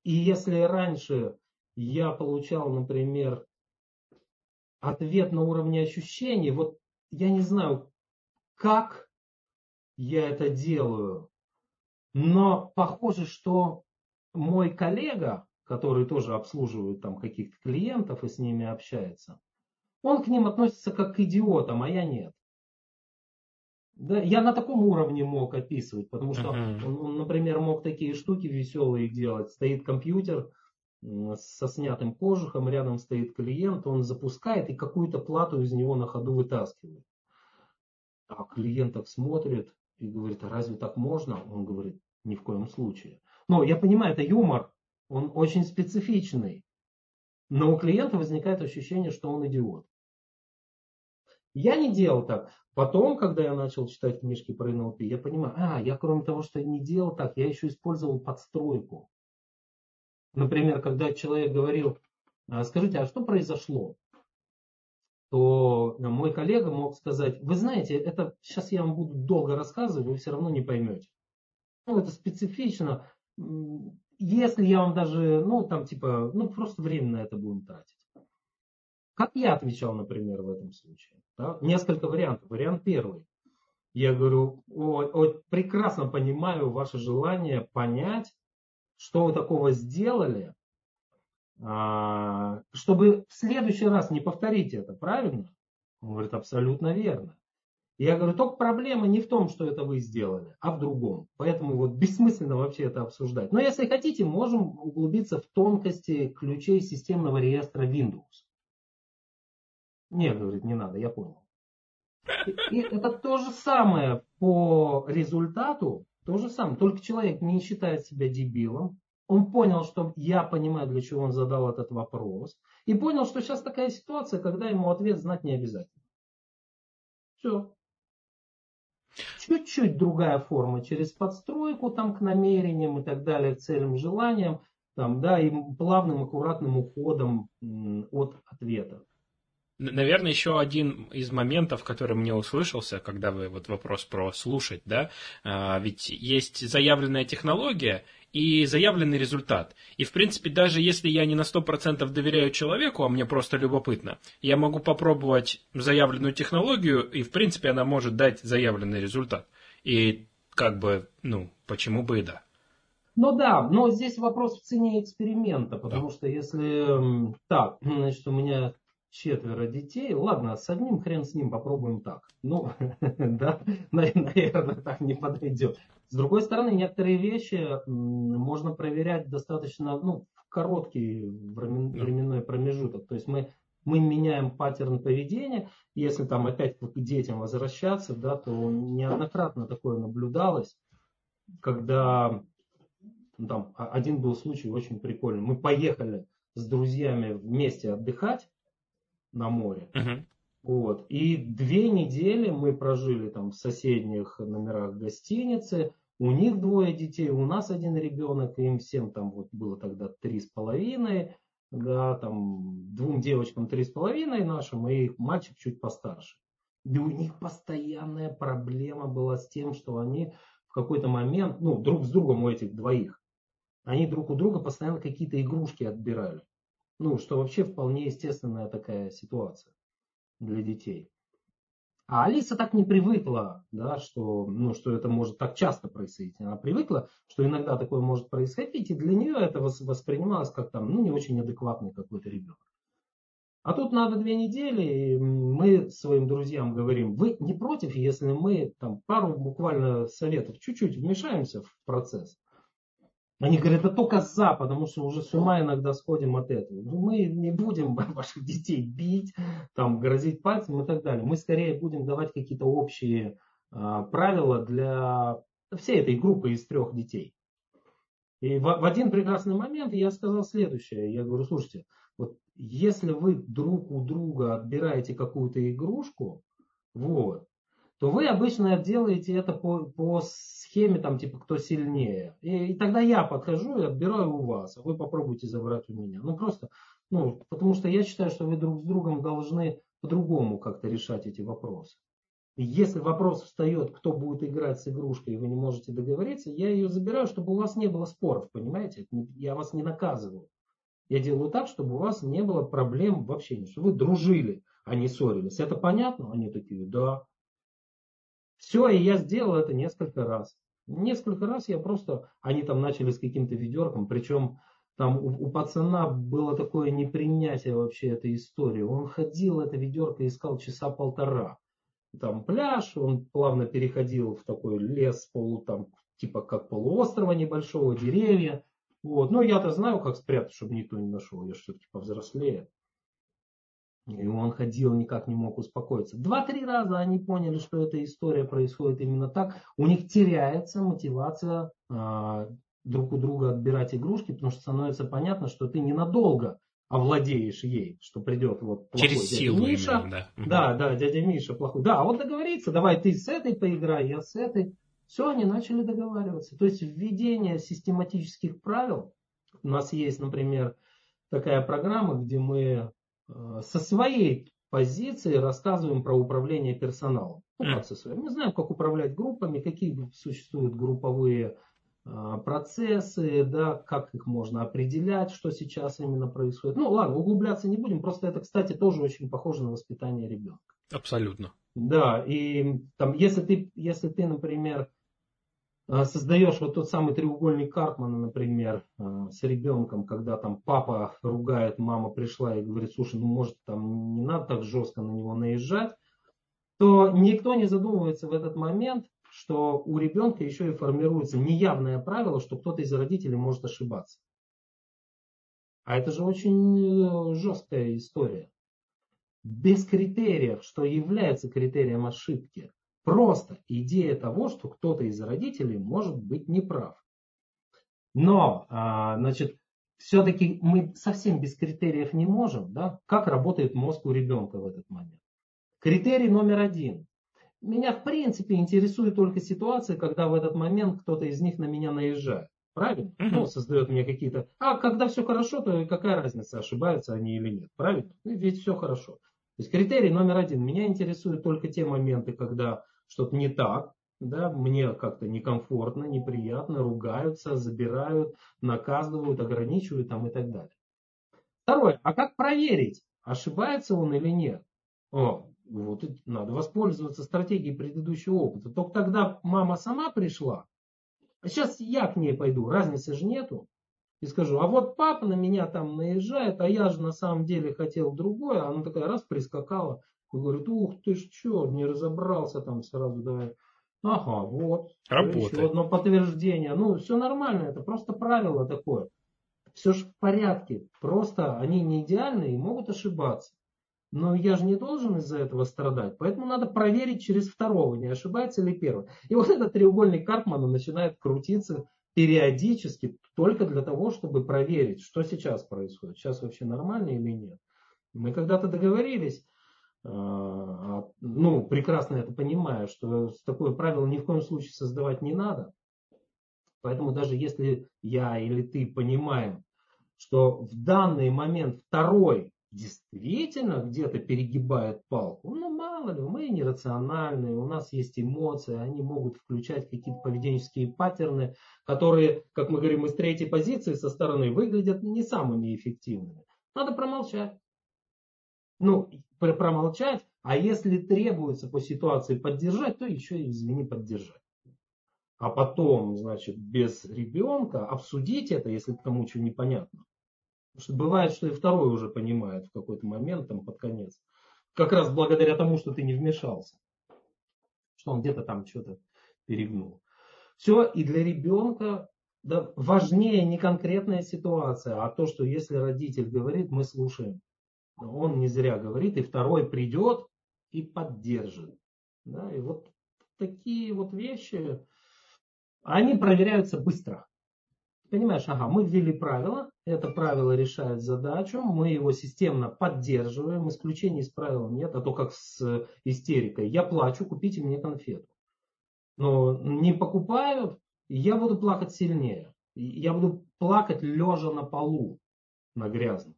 и если раньше я получал, например, ответ на уровне ощущений, вот я не знаю, как я это делаю, но похоже, что мой коллега, который тоже обслуживает там каких-то клиентов и с ними общается, он к ним относится как к идиотам, а я нет. Да, я на таком уровне мог описывать, потому что uh-huh. он, он, например, мог такие штуки веселые делать. Стоит компьютер, со снятым кожухом, рядом стоит клиент, он запускает и какую-то плату из него на ходу вытаскивает. А клиент так смотрит и говорит, а разве так можно? Он говорит, ни в коем случае. Но я понимаю, это юмор, он очень специфичный. Но у клиента возникает ощущение, что он идиот. Я не делал так. Потом, когда я начал читать книжки про НЛП, я понимаю, а, я кроме того, что не делал так, я еще использовал подстройку. Например, когда человек говорил, «А, скажите, а что произошло? то мой коллега мог сказать, вы знаете, это сейчас я вам буду долго рассказывать, вы все равно не поймете. Ну, это специфично. Если я вам даже, ну, там, типа, ну, просто время на это будем тратить. Как я отвечал, например, в этом случае? Да? Несколько вариантов. Вариант первый. Я говорю, о, о, прекрасно понимаю ваше желание понять, что вы такого сделали, а, чтобы в следующий раз не повторить это, правильно? Он говорит, абсолютно верно. Я говорю, только проблема не в том, что это вы сделали, а в другом. Поэтому вот бессмысленно вообще это обсуждать. Но если хотите, можем углубиться в тонкости ключей системного реестра Windows. Нет, говорит, не надо, я понял. И это то же самое по результату, то же самое. Только человек не считает себя дебилом. Он понял, что я понимаю, для чего он задал этот вопрос. И понял, что сейчас такая ситуация, когда ему ответ знать не обязательно. Все. Чуть-чуть другая форма через подстройку там к намерениям и так далее, к целям, желаниям, там, да, и плавным, аккуратным уходом от ответа. Наверное, еще один из моментов, который мне услышался, когда вы вот вопрос про слушать, да, а, ведь есть заявленная технология и заявленный результат. И, в принципе, даже если я не на 100% доверяю человеку, а мне просто любопытно, я могу попробовать заявленную технологию, и, в принципе, она может дать заявленный результат. И, как бы, ну, почему бы и да. Ну да, но здесь вопрос в цене эксперимента, потому да. что если так, значит, у меня четверо детей. Ладно, с одним хрен с ним попробуем так. Ну, *laughs* да, наверное, так не подойдет. С другой стороны, некоторые вещи можно проверять достаточно ну, в короткий временной промежуток. То есть мы, мы меняем паттерн поведения. Если там опять к детям возвращаться, да, то неоднократно такое наблюдалось, когда ну, там, один был случай очень прикольный. Мы поехали с друзьями вместе отдыхать, на море. Uh-huh. Вот. И две недели мы прожили там в соседних номерах гостиницы. У них двое детей, у нас один ребенок, им всем там вот было тогда три с половиной, да, там двум девочкам три с половиной нашим, и мальчик чуть постарше. И у них постоянная проблема была с тем, что они в какой-то момент, ну, друг с другом у этих двоих, они друг у друга постоянно какие-то игрушки отбирали. Ну, что вообще вполне естественная такая ситуация для детей. А Алиса так не привыкла, да, что, ну, что это может так часто происходить. Она привыкла, что иногда такое может происходить, и для нее это воспринималось как там, ну, не очень адекватный какой-то ребенок. А тут надо две недели, и мы своим друзьям говорим, вы не против, если мы там пару буквально советов чуть-чуть вмешаемся в процесс? Они говорят, да только за, потому что уже с ума иногда сходим от этого. Ну, мы не будем *laughs* ваших детей бить, там, грозить пальцем и так далее. Мы скорее будем давать какие-то общие а, правила для всей этой группы из трех детей. И в, в один прекрасный момент я сказал следующее. Я говорю, слушайте, вот если вы друг у друга отбираете какую-то игрушку, вот, то вы обычно делаете это по, по схеме, там, типа, кто сильнее. И, и тогда я подхожу и отбираю у вас, а вы попробуйте забрать у меня. Ну, просто, ну, потому что я считаю, что вы друг с другом должны по-другому как-то решать эти вопросы. И если вопрос встает, кто будет играть с игрушкой, и вы не можете договориться, я ее забираю, чтобы у вас не было споров, понимаете? Я вас не наказываю. Я делаю так, чтобы у вас не было проблем в общении, чтобы вы дружили, а не ссорились. Это понятно? Они такие, да. Все, и я сделал это несколько раз. Несколько раз я просто, они там начали с каким-то ведерком, причем там у, у пацана было такое непринятие вообще этой истории. Он ходил, это ведерко искал часа полтора. Там пляж, он плавно переходил в такой лес, полу, там, типа как полуострова небольшого, деревья. Вот. Но я-то знаю, как спрятать, чтобы никто не нашел. Я все-таки повзрослее. И он ходил, никак не мог успокоиться. Два-три раза они поняли, что эта история происходит именно так. У них теряется мотивация а, друг у друга отбирать игрушки, потому что становится понятно, что ты ненадолго овладеешь ей, что придет вот плохой Через дядя силу Миша. Именно, да. да, да, дядя Миша плохой. Да, вот договориться, давай ты с этой поиграй, я с этой. Все, они начали договариваться. То есть введение систематических правил. У нас есть, например, такая программа, где мы Э, со своей позиции рассказываем про управление персоналом. Ну, как со своим. Мы знаем, как управлять группами, какие существуют групповые а, процессы, да, как их можно определять, что сейчас именно происходит. Ну ладно, углубляться не будем, просто это, кстати, тоже очень похоже на воспитание ребенка. Абсолютно. Да, и там, если ты, если ты, например, создаешь вот тот самый треугольник Карпмана, например, а, с ребенком, когда там папа ругает, мама пришла и говорит, слушай, ну может там не надо так жестко на него наезжать, то никто не задумывается в этот момент, что у ребенка еще и формируется неявное правило, что кто-то из родителей может ошибаться. А это же очень э, жесткая история. Без критериев, что является критерием ошибки. Просто идея того, что кто-то из родителей может быть неправ. Но, а, значит, все-таки мы совсем без критериев не можем. Да? Как работает мозг у ребенка в этот момент? Критерий номер один. Меня в принципе интересует только ситуация, когда в этот момент кто-то из них на меня наезжает. Правильно? Uh-huh. Ну, создает мне какие-то... А когда все хорошо, то какая разница, ошибаются они или нет. Правильно? Ну, ведь все хорошо. То есть критерий номер один. Меня интересуют только те моменты, когда что-то не так, да, мне как-то некомфортно, неприятно, ругаются, забирают, наказывают, ограничивают там и так далее. Второе. А как проверить, ошибается он или нет? О, вот надо воспользоваться стратегией предыдущего опыта. Только тогда мама сама пришла, а сейчас я к ней пойду, разницы же нету. И скажу, а вот папа на меня там наезжает, а я же на самом деле хотел другое. Она такая раз прискакала и говорит, ух ты ж что, не разобрался там сразу, давай. Ага, вот. Работает. Еще одно подтверждение. Ну, все нормально, это просто правило такое. Все же в порядке. Просто они не идеальны и могут ошибаться. Но я же не должен из-за этого страдать. Поэтому надо проверить через второго, не ошибается ли первый. И вот этот треугольник Карпмана начинает крутиться периодически только для того, чтобы проверить, что сейчас происходит. Сейчас вообще нормально или нет. Мы когда-то договорились, ну, прекрасно это понимаю, что такое правило ни в коем случае создавать не надо. Поэтому даже если я или ты понимаем, что в данный момент второй действительно где-то перегибает палку, ну мало ли, мы нерациональные, у нас есть эмоции, они могут включать какие-то поведенческие паттерны, которые, как мы говорим, из третьей позиции со стороны выглядят не самыми эффективными. Надо промолчать. Ну, промолчать, а если требуется по ситуации поддержать, то еще извини, поддержать. А потом, значит, без ребенка обсудить это, если кому что непонятно. Потому что бывает, что и второй уже понимает в какой-то момент, там, под конец. Как раз благодаря тому, что ты не вмешался. Что он где-то там что-то перегнул. Все, и для ребенка да, важнее не конкретная ситуация, а то, что если родитель говорит, мы слушаем. Он не зря говорит, и второй придет и поддержит. Да, и вот такие вот вещи, они проверяются быстро. Понимаешь, ага, мы ввели правило, это правило решает задачу, мы его системно поддерживаем, исключений из правила нет, а то как с истерикой. Я плачу, купите мне конфету. Но не покупают, я буду плакать сильнее. Я буду плакать лежа на полу, на грязном.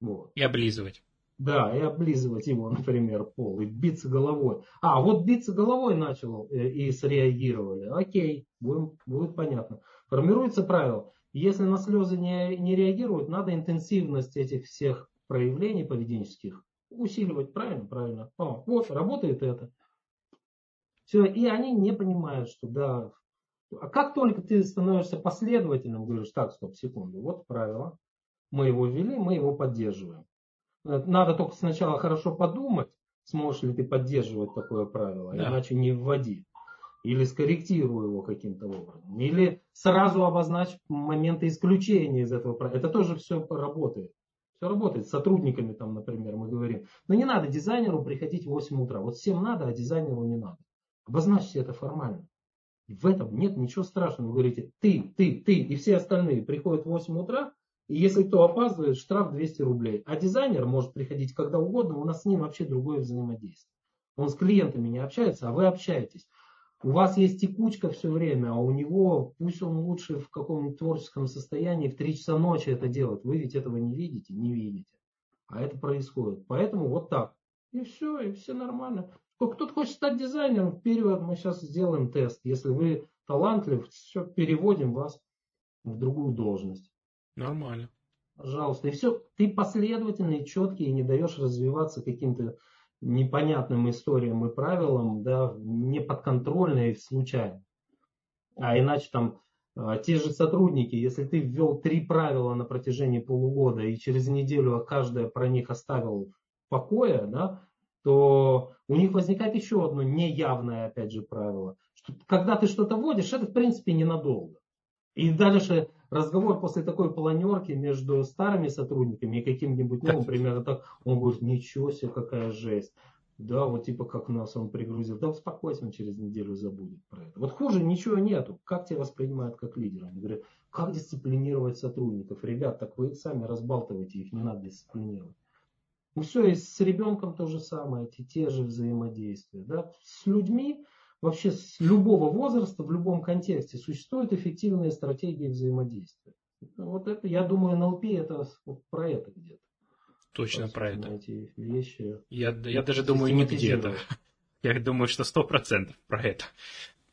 Вот. И облизывать. Да, и облизывать его, например, пол, и биться головой. А, вот биться головой начал э, и среагировали. Окей, будем, будет понятно. Формируется правило. Если на слезы не, не реагируют, надо интенсивность этих всех проявлений поведенческих усиливать. Правильно? Правильно. О, вот, работает это. Все, и они не понимают, что да. А как только ты становишься последовательным, говоришь, так, стоп, секунду, вот правило, мы его ввели, мы его поддерживаем. Надо только сначала хорошо подумать, сможешь ли ты поддерживать такое правило, да. иначе не вводи. Или скорректируй его каким-то образом. Или сразу обозначь моменты исключения из этого правила. Это тоже все работает. Все работает. С сотрудниками там, например, мы говорим. Но не надо дизайнеру приходить в 8 утра. Вот всем надо, а дизайнеру не надо. Обозначьте это формально. И в этом нет ничего страшного. Вы говорите, ты, ты, ты и все остальные приходят в 8 утра, и если кто опаздывает, штраф 200 рублей. А дизайнер может приходить когда угодно, у нас с ним вообще другое взаимодействие. Он с клиентами не общается, а вы общаетесь. У вас есть текучка все время, а у него, пусть он лучше в каком-нибудь творческом состоянии в 3 часа ночи это делает. Вы ведь этого не видите? Не видите. А это происходит. Поэтому вот так. И все, и все нормально. Кто-то хочет стать дизайнером, вперед, мы сейчас сделаем тест. Если вы талантлив, все, переводим вас в другую должность. Нормально. Пожалуйста. И все, ты последовательный, четкий и не даешь развиваться каким-то непонятным историям и правилам, да, неподконтрольно и случайно. А иначе там а, те же сотрудники, если ты ввел три правила на протяжении полугода и через неделю каждое про них оставил покоя, да, то у них возникает еще одно неявное, опять же, правило. Что когда ты что-то вводишь, это в принципе ненадолго. И дальше разговор после такой планерки между старыми сотрудниками и каким-нибудь новым, примерно так, он говорит, ничего себе, какая жесть. Да, вот типа как нас он пригрузил. Да успокойся, он через неделю забудет про это. Вот хуже ничего нету. Как тебя воспринимают как лидера? Они говорят, как дисциплинировать сотрудников? Ребят, так вы их сами разбалтываете, их не надо дисциплинировать. Ну все, и с ребенком то же самое, те, те же взаимодействия. Да? С людьми, вообще с любого возраста, в любом контексте существуют эффективные стратегии взаимодействия. Вот это, я думаю, НЛП это вот про это где-то. Точно про это. Эти вещи. Я, я даже думаю, не где-то. *laughs* Я думаю, что сто процентов про это.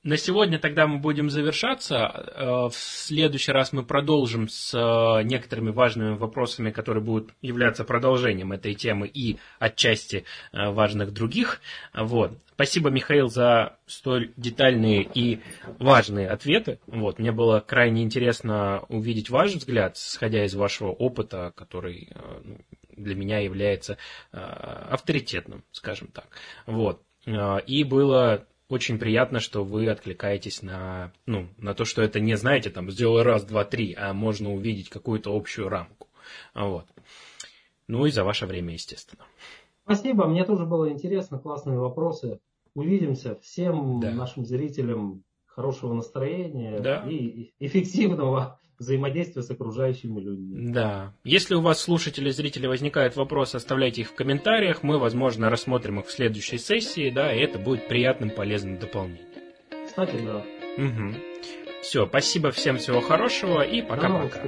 На сегодня тогда мы будем завершаться. Э, в следующий раз мы продолжим с э, некоторыми важными вопросами, которые будут являться продолжением этой темы и отчасти э, важных других. Вот. Спасибо, Михаил, за столь детальные и важные ответы. Вот. Мне было крайне интересно увидеть ваш взгляд, исходя из вашего опыта, который ну, для меня является авторитетным, скажем так. Вот. И было очень приятно, что вы откликаетесь на, ну, на то, что это не, знаете, там, сделай раз, два, три, а можно увидеть какую-то общую рамку. Вот. Ну и за ваше время, естественно. Спасибо, мне тоже было интересно, классные вопросы. Увидимся. Всем да. нашим зрителям хорошего настроения да. и эффективного взаимодействия с окружающими людьми. Да. Если у вас, слушатели, зрители, возникают вопросы, оставляйте их в комментариях. Мы, возможно, рассмотрим их в следующей сессии, да, и это будет приятным, полезным дополнением. Кстати, да. Угу. Все, спасибо всем, всего хорошего и пока-пока.